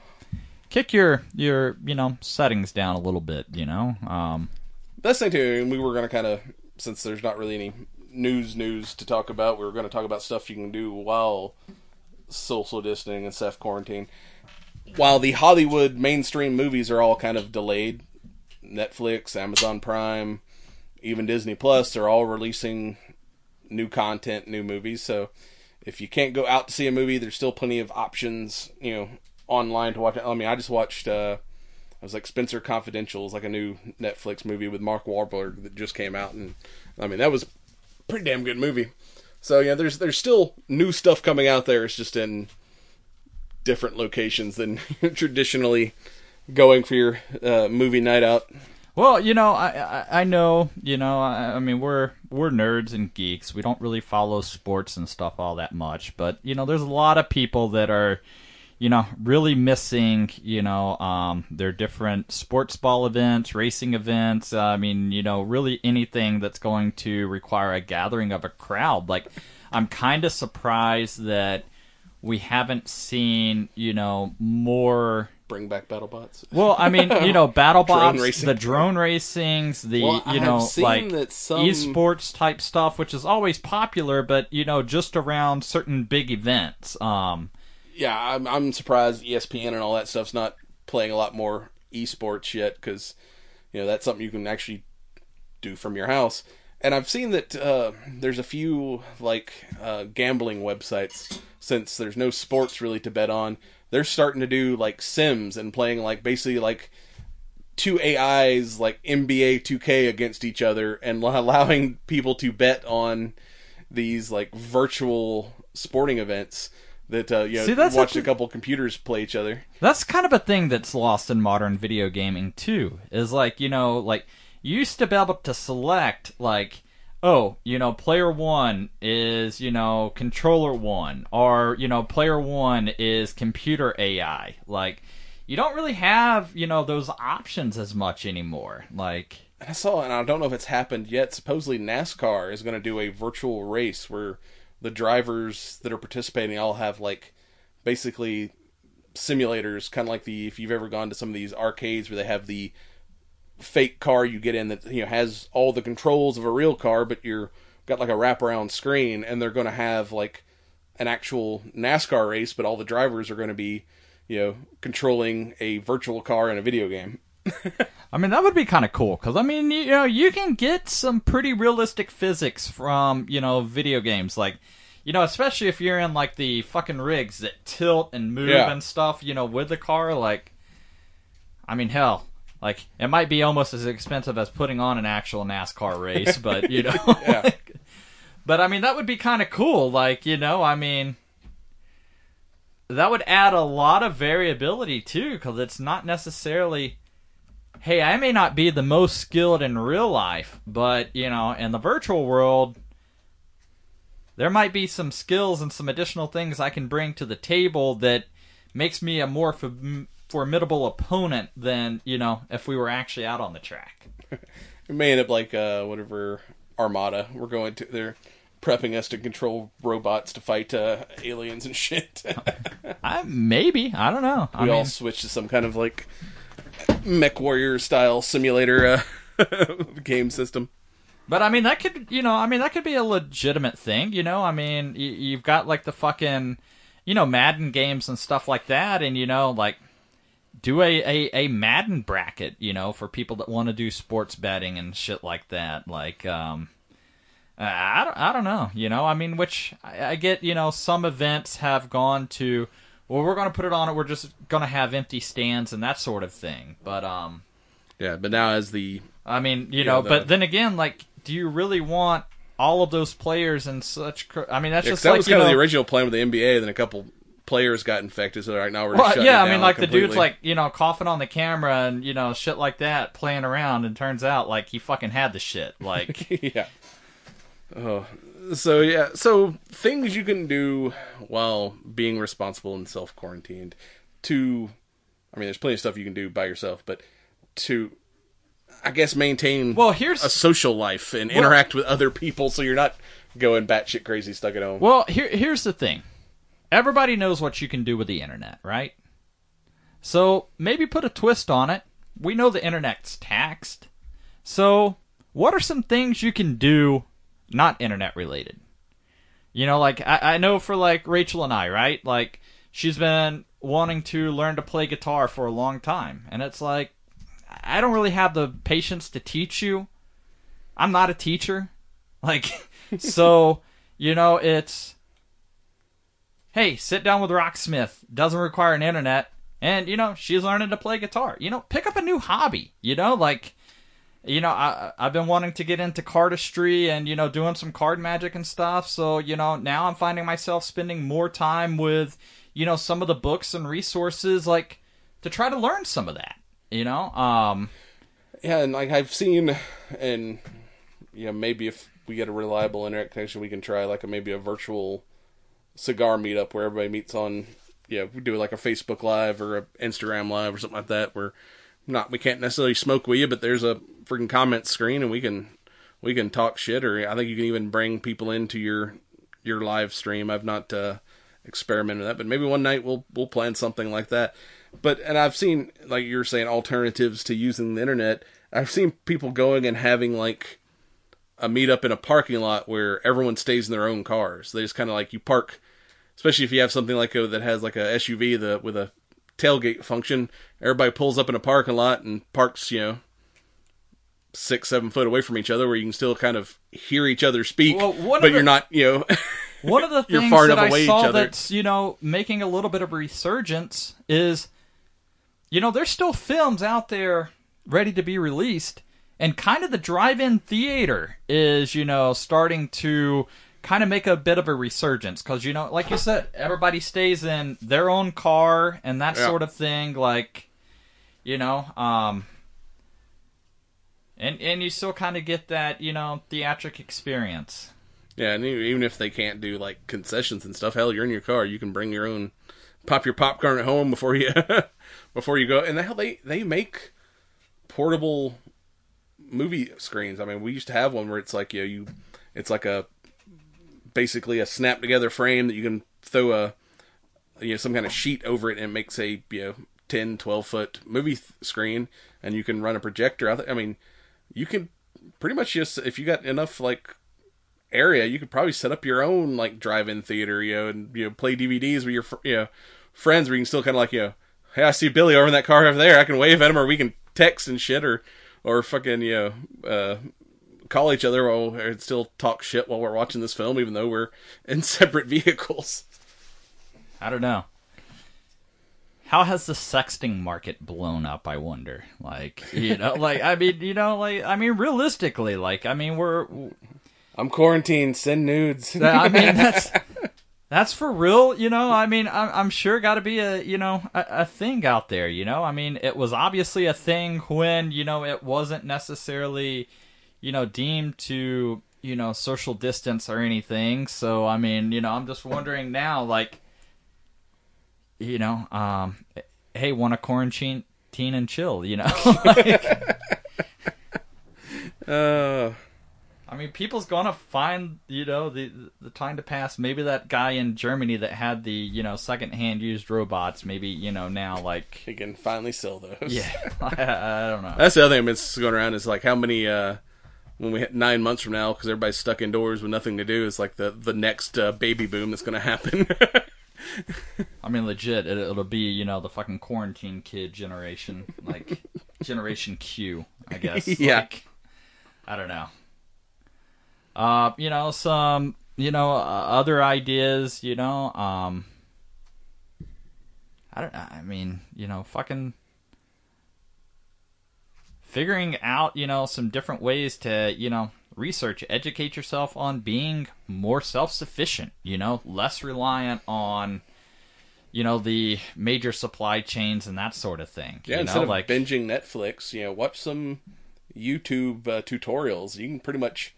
kick your your, you know, settings down a little bit, you know. Um That's the thing too. and We were gonna kind of since there's not really any news news to talk about. We were gonna talk about stuff you can do while social distancing and self quarantine. While the Hollywood mainstream movies are all kind of delayed, Netflix, Amazon Prime, even Disney Plus they're all releasing new content, new movies. So if you can't go out to see a movie, there's still plenty of options, you know, online to watch. I mean, I just watched. uh I was like Spenser Confidential is like a new Netflix movie with Mark Wahlberg that just came out, and I mean that was pretty damn good movie. So yeah, there's there's still new stuff coming out there. It's just in different locations than traditionally going for your uh, movie night out. Well, you know, I, I I know, you know, I, I mean, we're we're nerds and geeks. We don't really follow sports and stuff all that much, but you know, there's a lot of people that are, you know, really missing, you know, um, their different sports ball events, racing events. Uh, I mean, you know, really anything that's going to require a gathering of a crowd. Like, I'm kind of surprised that we haven't seen, you know, more. Bring back BattleBots. Well, I mean, you know, battle Drone bots, the drone racings, the Well, you know, like some- esports type stuff, which is always popular, but you know, just around certain big events. Um, Yeah, I'm I'm surprised ESPN and all that stuff's not playing a lot more esports yet because you know that's something you can actually do from your house. And I've seen that uh, there's a few like uh, gambling websites since there's no sports really to bet on. They're starting to do like Sims and playing like basically like two AIs like NBA 2K against each other and allowing people to bet on these like virtual sporting events that uh, you know See, that's watch up a couple computers play each other. That's kind of a thing that's lost in modern video gaming too. Is like, you know, like you used to be able to select like oh, you know, player 1 is, you know, controller 1 or, you know, player 1 is computer AI. Like you don't really have, you know, those options as much anymore. Like I saw, and I don't know if it's happened yet. Supposedly NASCAR is going to do a virtual race where the drivers that are participating all have like basically simulators, kind of like the if you've ever gone to some of these arcades where they have the fake car you get in that you know has all the controls of a real car, but you're got like a wraparound screen, and they're going to have like an actual NASCAR race, but all the drivers are going to be you know controlling a virtual car in a video game. I mean, that would be kind of cool because I mean, you know, you can get some pretty realistic physics from you know video games, like you know, especially if you're in like the fucking rigs that tilt and move Yeah. and stuff, you know, with the car. Like, I mean, hell, like it might be almost as expensive as putting on an actual NASCAR race, but you know, Yeah. like- but I mean, that would be kind of cool. Like, you know, I mean. That would add a lot of variability too, because it's not necessarily hey, I may not be the most skilled in real life, but you know, in the virtual world, there might be some skills and some additional things I can bring to the table that makes me a more f- formidable opponent than you know if we were actually out on the track. It may end up like uh, whatever Armada. We're going to. They're prepping us to control robots to fight uh, aliens and shit. I maybe I don't know. I we mean, all switch to some kind of like mech warrior style simulator uh, game system. But I mean, that could, you know, I mean, that could be a legitimate thing, you know? I mean, y- you've got like the fucking, you know, Madden games and stuff like that, and, you know, like, do a, a, a Madden bracket, you know, for people that want to do sports betting and shit like that. Like, um, I don't, I don't know, you know, I mean, which I, I get, you know, some events have gone to, well, we're going to put it on it, we're just going to have empty stands and that sort of thing. But, um, Yeah, but now as the I mean, you Yeah, know, the- but then again, like, do you really want all of those players and such? I mean, that's yeah, just that like was you kind of know, the original plan with the NBA. Then a couple players got infected, so right now we're Well, shutting yeah, I mean, like the dude's like you know coughing on the camera and you know shit like that, playing around, and turns out like he fucking had the shit. Like, yeah. Oh, so yeah, so things you can do while being responsible and self quarantined. To, I mean, there's plenty of stuff you can do by yourself, but to, I guess, maintain well, here's a social life and interact with other people, so you're not going batshit crazy stuck at home. Well, here here's the thing. Everybody knows what you can do with the internet, right? So maybe put a twist on it. We know the internet's taxed. So what are some things you can do not internet related? You know, like I, I know for like Rachel and I, right? Like she's been wanting to learn to play guitar for a long time. And it's like I don't really have the patience to teach you. I'm not a teacher. Like so, you know, it's hey, sit down with Rocksmith. Doesn't require an internet. And, you know, she's learning to play guitar. You know, pick up a new hobby. You know, like, you know, I, I've been wanting to get into cardistry and, you know, doing some card magic and stuff. So, you know, now I'm finding myself spending more time with, you know, some of the books and resources, like, to try to learn some of that. You know? Um, Yeah, and like I've seen, and you know, maybe if we get a reliable internet connection, we can try like a maybe a virtual cigar meetup where everybody meets on, you know, we do like a Facebook Live or a Instagram Live or something like that. Where not we can't necessarily smoke with you, but there's a freaking comment screen and we can we can talk shit. Or I think you can even bring people into your your live stream. I've not uh, experimented with that, but maybe one night we'll we'll plan something like that. But and I've seen like you're saying alternatives to using the internet. I've seen people going and having like a meetup in a parking lot where everyone stays in their own cars. They just kind of like you park, especially if you have something like a, that has like a SUV the with a tailgate function. Everybody pulls up in a parking lot and parks, you know, six seven foot away from each other, where you can still kind of hear each other speak, Well, but the- you're not, you know. One of the things that I saw that's you know making a little bit of resurgence is, you know, there's still films out there ready to be released. And kind of the drive-in theater is, you know, starting to kind of make a bit of a resurgence because you know, like you said, everybody stays in their own car and that Yeah. sort of thing. Like, you know, um, and and you still kind of get that, you know, theatric experience. Yeah, and even if they can't do like concessions and stuff, hell, you're in your car. You can bring your own, pop your popcorn at home before you before you go. And the hell, they they make portable movie screens. I mean, we used to have one where it's like you know, you it's like a basically a snap together frame that you can throw a you know some kind of sheet over it and it makes a you know 10 12 foot movie th- screen and you can run a projector out there. I mean, you can pretty much just if you got enough like area, you could probably set up your own like drive-in theater, you know, and you know play DVDs with your fr- you know friends, where you can still kind of like you know, hey, I see Billy over in that car over there, I can wave at him, or we can text and shit, or or fucking you know, uh, call each other while or still talk shit while we're watching this film, even though we're in separate vehicles. I don't know. How has the sexting market blown up? I wonder. Like, you know, like I mean, you know, like I mean, realistically, like I mean, we're I'm quarantined. Send nudes. I mean, that's that's for real. You know, I mean, I'm, I'm sure got to be a you know a, a thing out there. You know, I mean, it was obviously a thing when you know it wasn't necessarily you know deemed to you know social distance or anything. So I mean, you know, I'm just wondering now, like, you know, um, hey, want to quarantine teen and chill? You know. Like, uh, I mean, people's gonna find you know the the time to pass. Maybe that guy in Germany that had the you know secondhand used robots. Maybe you know now like he can finally sell those. yeah, I, I don't know. That's the other thing that's going around is like how many uh when we hit nine months from now because everybody's stuck indoors with nothing to do is like the the next uh, baby boom that's going to happen. I mean, legit, it, it'll be you know the fucking quarantine kid generation, like Generation Q, I guess. Yeah. Like, I don't know. Uh, you know some you know uh, other ideas. You know, um, I don't. I mean, you know, fucking figuring out you know some different ways to you know research educate yourself on being more self-sufficient you know less reliant on you know the major supply chains and that sort of thing yeah, you instead know of like binging Netflix, you know, watch some YouTube uh, tutorials. You can pretty much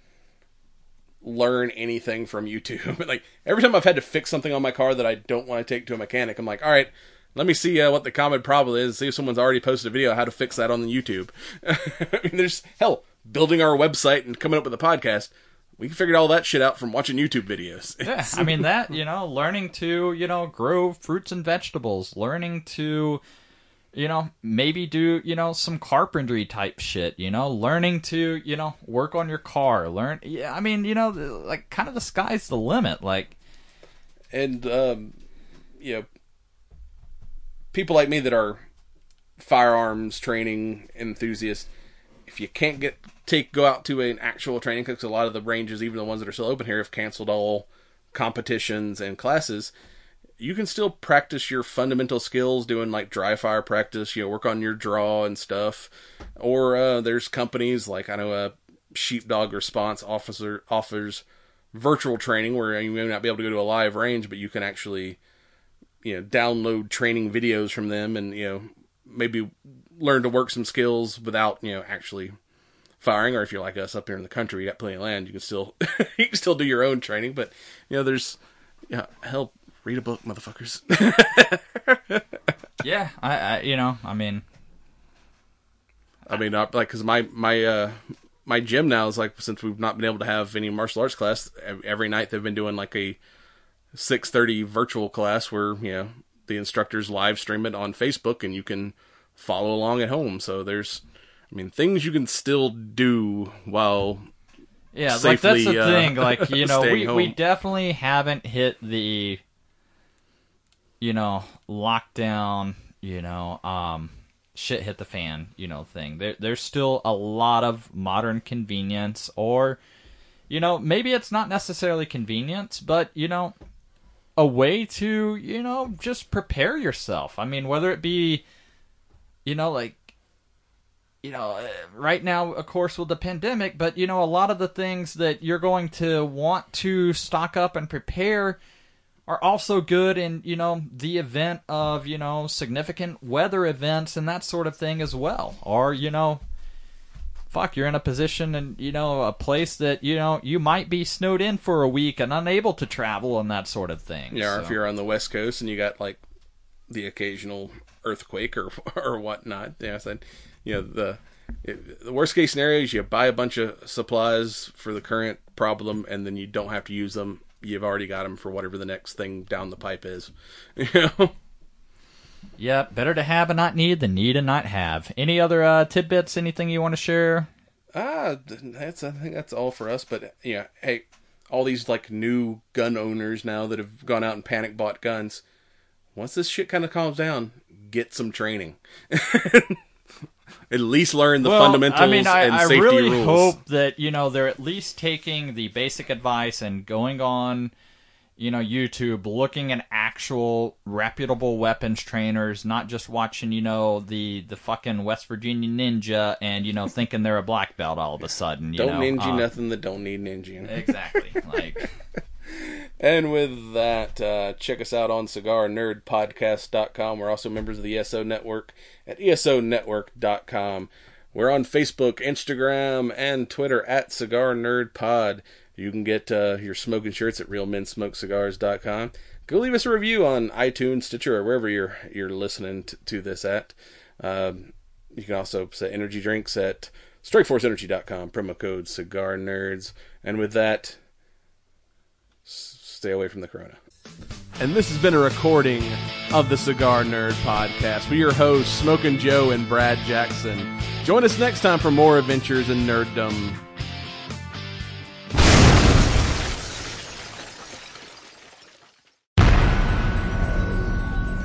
learn anything from YouTube. like every time I've had to fix something on my car that I don't want to take to a mechanic, I'm like, all right. Let me see uh, what the common problem is. See if someone's already posted a video on how to fix that on the YouTube. I mean, there's hell building our website and coming up with a podcast. We figured all that shit out from watching YouTube videos. yeah, I mean that you know, learning to you know grow fruits and vegetables, learning to you know maybe do you know some carpentry type shit, you know, learning to you know work on your car, learn. Yeah, I mean you know like kind of the sky's the limit. Like and um, you know, people like me that are firearms training enthusiasts, if you can't get take go out to an actual training, because a lot of the ranges, even the ones that are still open here, have canceled all competitions and classes. You can still practice your fundamental skills doing like dry fire practice, you know, work on your draw and stuff. Or uh, there's companies like I know a sheepdog response officer offers virtual training where you may not be able to go to a live range, but you can actually, you know, download training videos from them and, you know, maybe learn to work some skills without, you know, actually firing. Or if you're like us up here in the country, you got plenty of land, you can still, you can still do your own training. But, you know, there's, yeah, hell, read a book, motherfuckers. yeah, I, I you know I mean I mean, like because my my uh my gym now is like since we've not been able to have any martial arts class every night they've been doing like a six thirty virtual class where you know the instructors live stream it on Facebook and you can follow along at home. So there's, I mean, things you can still do while Yeah, like that's safely, the uh, thing. Like you know, we we definitely haven't hit the you know lockdown. You know, um, shit hit the fan. You know, thing. There, there's still a lot of modern convenience, or you know, maybe it's not necessarily convenience, but you know, a way to you know just prepare yourself. I mean, whether it be you know like you know, uh, right now, of course, with the pandemic, but you know, a lot of the things that you're going to want to stock up and prepare are also good in you know the event of you know significant weather events and that sort of thing as well or you know fuck you're in a position and you know a place that you know you might be snowed in for a week and unable to travel and that sort of thing Yeah, or So- if you're on the West Coast and you got like the occasional earthquake or or whatnot, yeah, so, you know the it, the worst case scenario is you buy a bunch of supplies for the current problem and then you don't have to use them. You've already got them for whatever the next thing down the pipe is. You know, yeah better to have and not need than need and not have any other uh, tidbits anything you want to share ah, that's I think that's all for us. But yeah, hey, all these like new gun owners now that have gone out and panic bought guns. Once this shit kind of calms down, get some training. At least learn the Well, fundamentals I mean, I, and I safety really rules. hope that you know they're at least taking the basic advice and going on, you know, YouTube, looking at actual reputable weapons trainers, not just watching, you know, the the fucking West Virginia Ninja and you know thinking they're a black belt all of a sudden. You don't know? ninja Uh, nothing that don't need ninja. Exactly. like, And with that, uh, check us out on cigarnerdpodcast.com. We're also members of the ESO Network at esonetwork.com. We're on Facebook, Instagram, and Twitter at Cigar Nerd Pod. You can get uh, your smoking shirts at realmensmokecigars.com. Go leave us a review on iTunes, Stitcher, or wherever you're you're listening to, to this at. Um, you can also set energy drinks at strikeforceenergy.com. Promo code Cigar Nerds. And with that, s- stay away from the corona. And this has been a recording of the Cigar Nerd Podcast with your hosts, Smoking Joe and Brad Jackson. Join us next time for more adventures in nerddom.